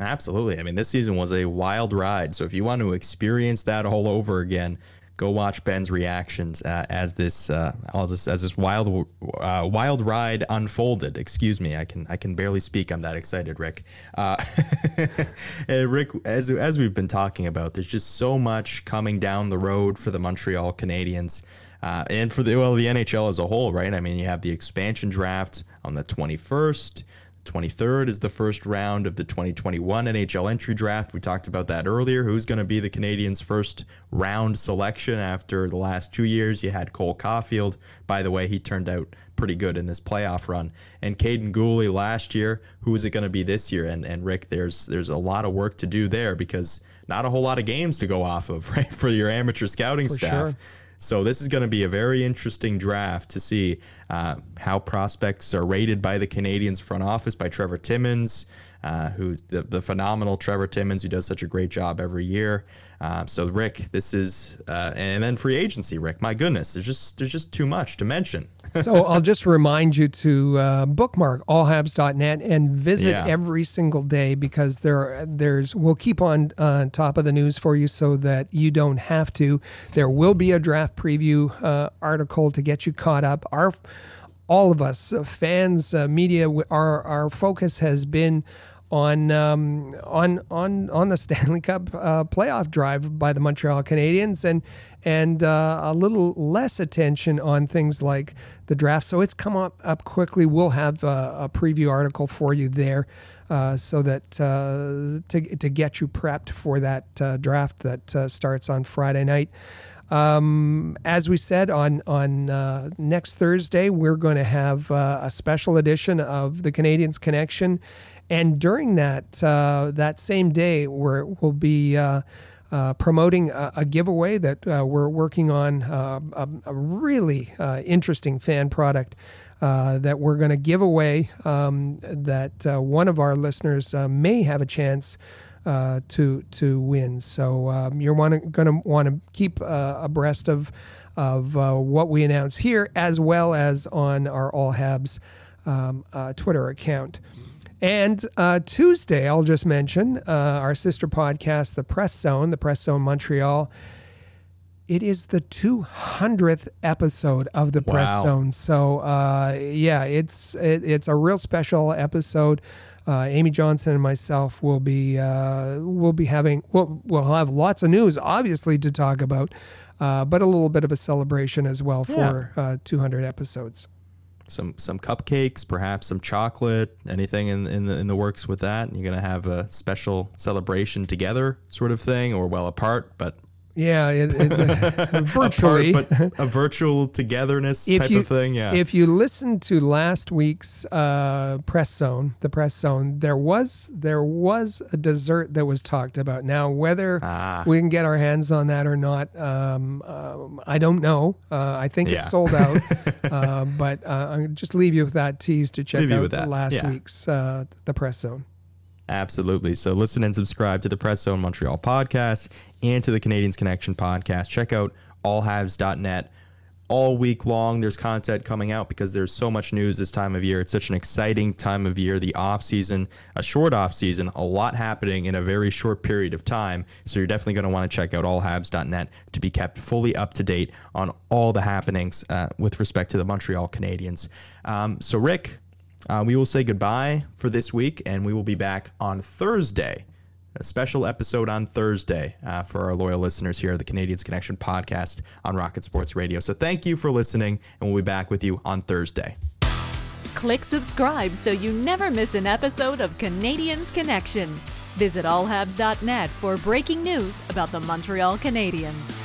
Absolutely. I mean, this season was a wild ride. So if you want to experience that all over again, go watch Ben's reactions uh, as this uh, as this wild uh, wild ride unfolded. Excuse me, I can I can barely speak. I'm that excited, Rick. Uh, [LAUGHS] Rick, as as we've been talking about, there's just so much coming down the road for the Montreal Canadiens. Uh, and for the well the NHL as a whole, right? I mean, you have the expansion draft on the 21st. 23rd is the first round of the 2021 NHL entry draft. We talked about that earlier. Who's going to be the Canadiens' first round selection after the last two years? You had Cole Caufield. By the way, he turned out pretty good in this playoff run. And Kaiden Guhle last year. Who is it going to be this year? And and Rick, there's there's a lot of work to do there because not a whole lot of games to go off of, [LAUGHS] right, for your amateur scouting For staff. sure. So this is going to be a very interesting draft to see uh, how prospects are rated by the Canadiens front office by Trevor Timmons, uh, who's the, the phenomenal Trevor Timmons, who does such a great job every year. Uh, so Rick, this is uh, and then free agency. Rick, my goodness, there's just there's just too much to mention. So I'll just remind you to uh, bookmark allhabs.net and visit Yeah. every single day because there there's we'll keep on uh, top of the news for you so that you don't have to. There will be a draft preview uh, article to get you caught up. Our all of us uh, fans, uh, media, our our focus has been on um, on on on the [LAUGHS] Stanley Cup uh, playoff drive by the Montreal Canadiens and and uh, a little less attention on things like the draft. So it's come up up quickly. We'll have uh, a preview article for you there. Uh, so that uh, to, to get you prepped for that uh, draft that uh, starts on Friday night. Um, as we said on on uh, next Thursday, we're going to have uh, a special edition of the Canadiens Connection, and during that uh, that same day, we're, we'll be uh, uh, promoting a, a giveaway that uh, we're working on uh, a, a really uh, interesting fan product. That we're going to give away um, that one of our listeners may have a chance to to win. So um, you're going to want to keep abreast of of what we announce here, as well as on our All Habs um, Twitter account. And uh, Tuesday, I'll just mention uh, our sister podcast, The Press Zone, The Press Zone Montreal. It is the 200th episode of the Press Wow. Zone. So uh, yeah, it's it, it's a real special episode. Uh, Amy Johnson and myself will be uh, will be having we'll, we'll have lots of news, obviously, to talk about, uh, but a little bit of a celebration as well for uh, 200 episodes. Some some cupcakes, perhaps some chocolate, anything in in the, in the works with that. You're gonna have a special celebration together, sort of thing, or well apart, but Yeah, it, it, [LAUGHS] virtually. apart, but a virtual togetherness if type you, of thing. Yeah. If you listen to last week's uh, press zone, the press zone, there was there was a dessert that was talked about. Now, whether Ah. we can get our hands on that or not, um, um, I don't know. Uh, I think Yeah. it's sold out. [LAUGHS] uh, but uh, I'll just leave you with that tease to check Leave out last yeah. week's uh, the press zone. Absolutely. So listen and subscribe to the Press Zone Montreal podcast and to the Canadiens Connection podcast. Check out allhabs.net. All week long, there's content coming out because there's so much news this time of year. It's such an exciting time of year, the off season, a short off season, a lot happening in a very short period of time. So you're definitely going to want to check out allhabs.net to be kept fully up to date on all the happenings uh, with respect to the Montreal Canadiens. Um, so, Rick, uh, we will say goodbye for this week, and we will be back on Thursday. A special episode on Thursday uh, for our loyal listeners here at the Canadiens Connection podcast on Rocket Sports Radio. So thank you for listening, and we'll be back with you on Thursday. Click subscribe so you never miss an episode of Canadiens Connection. Visit allhabs.net for breaking news about the Montreal Canadiens.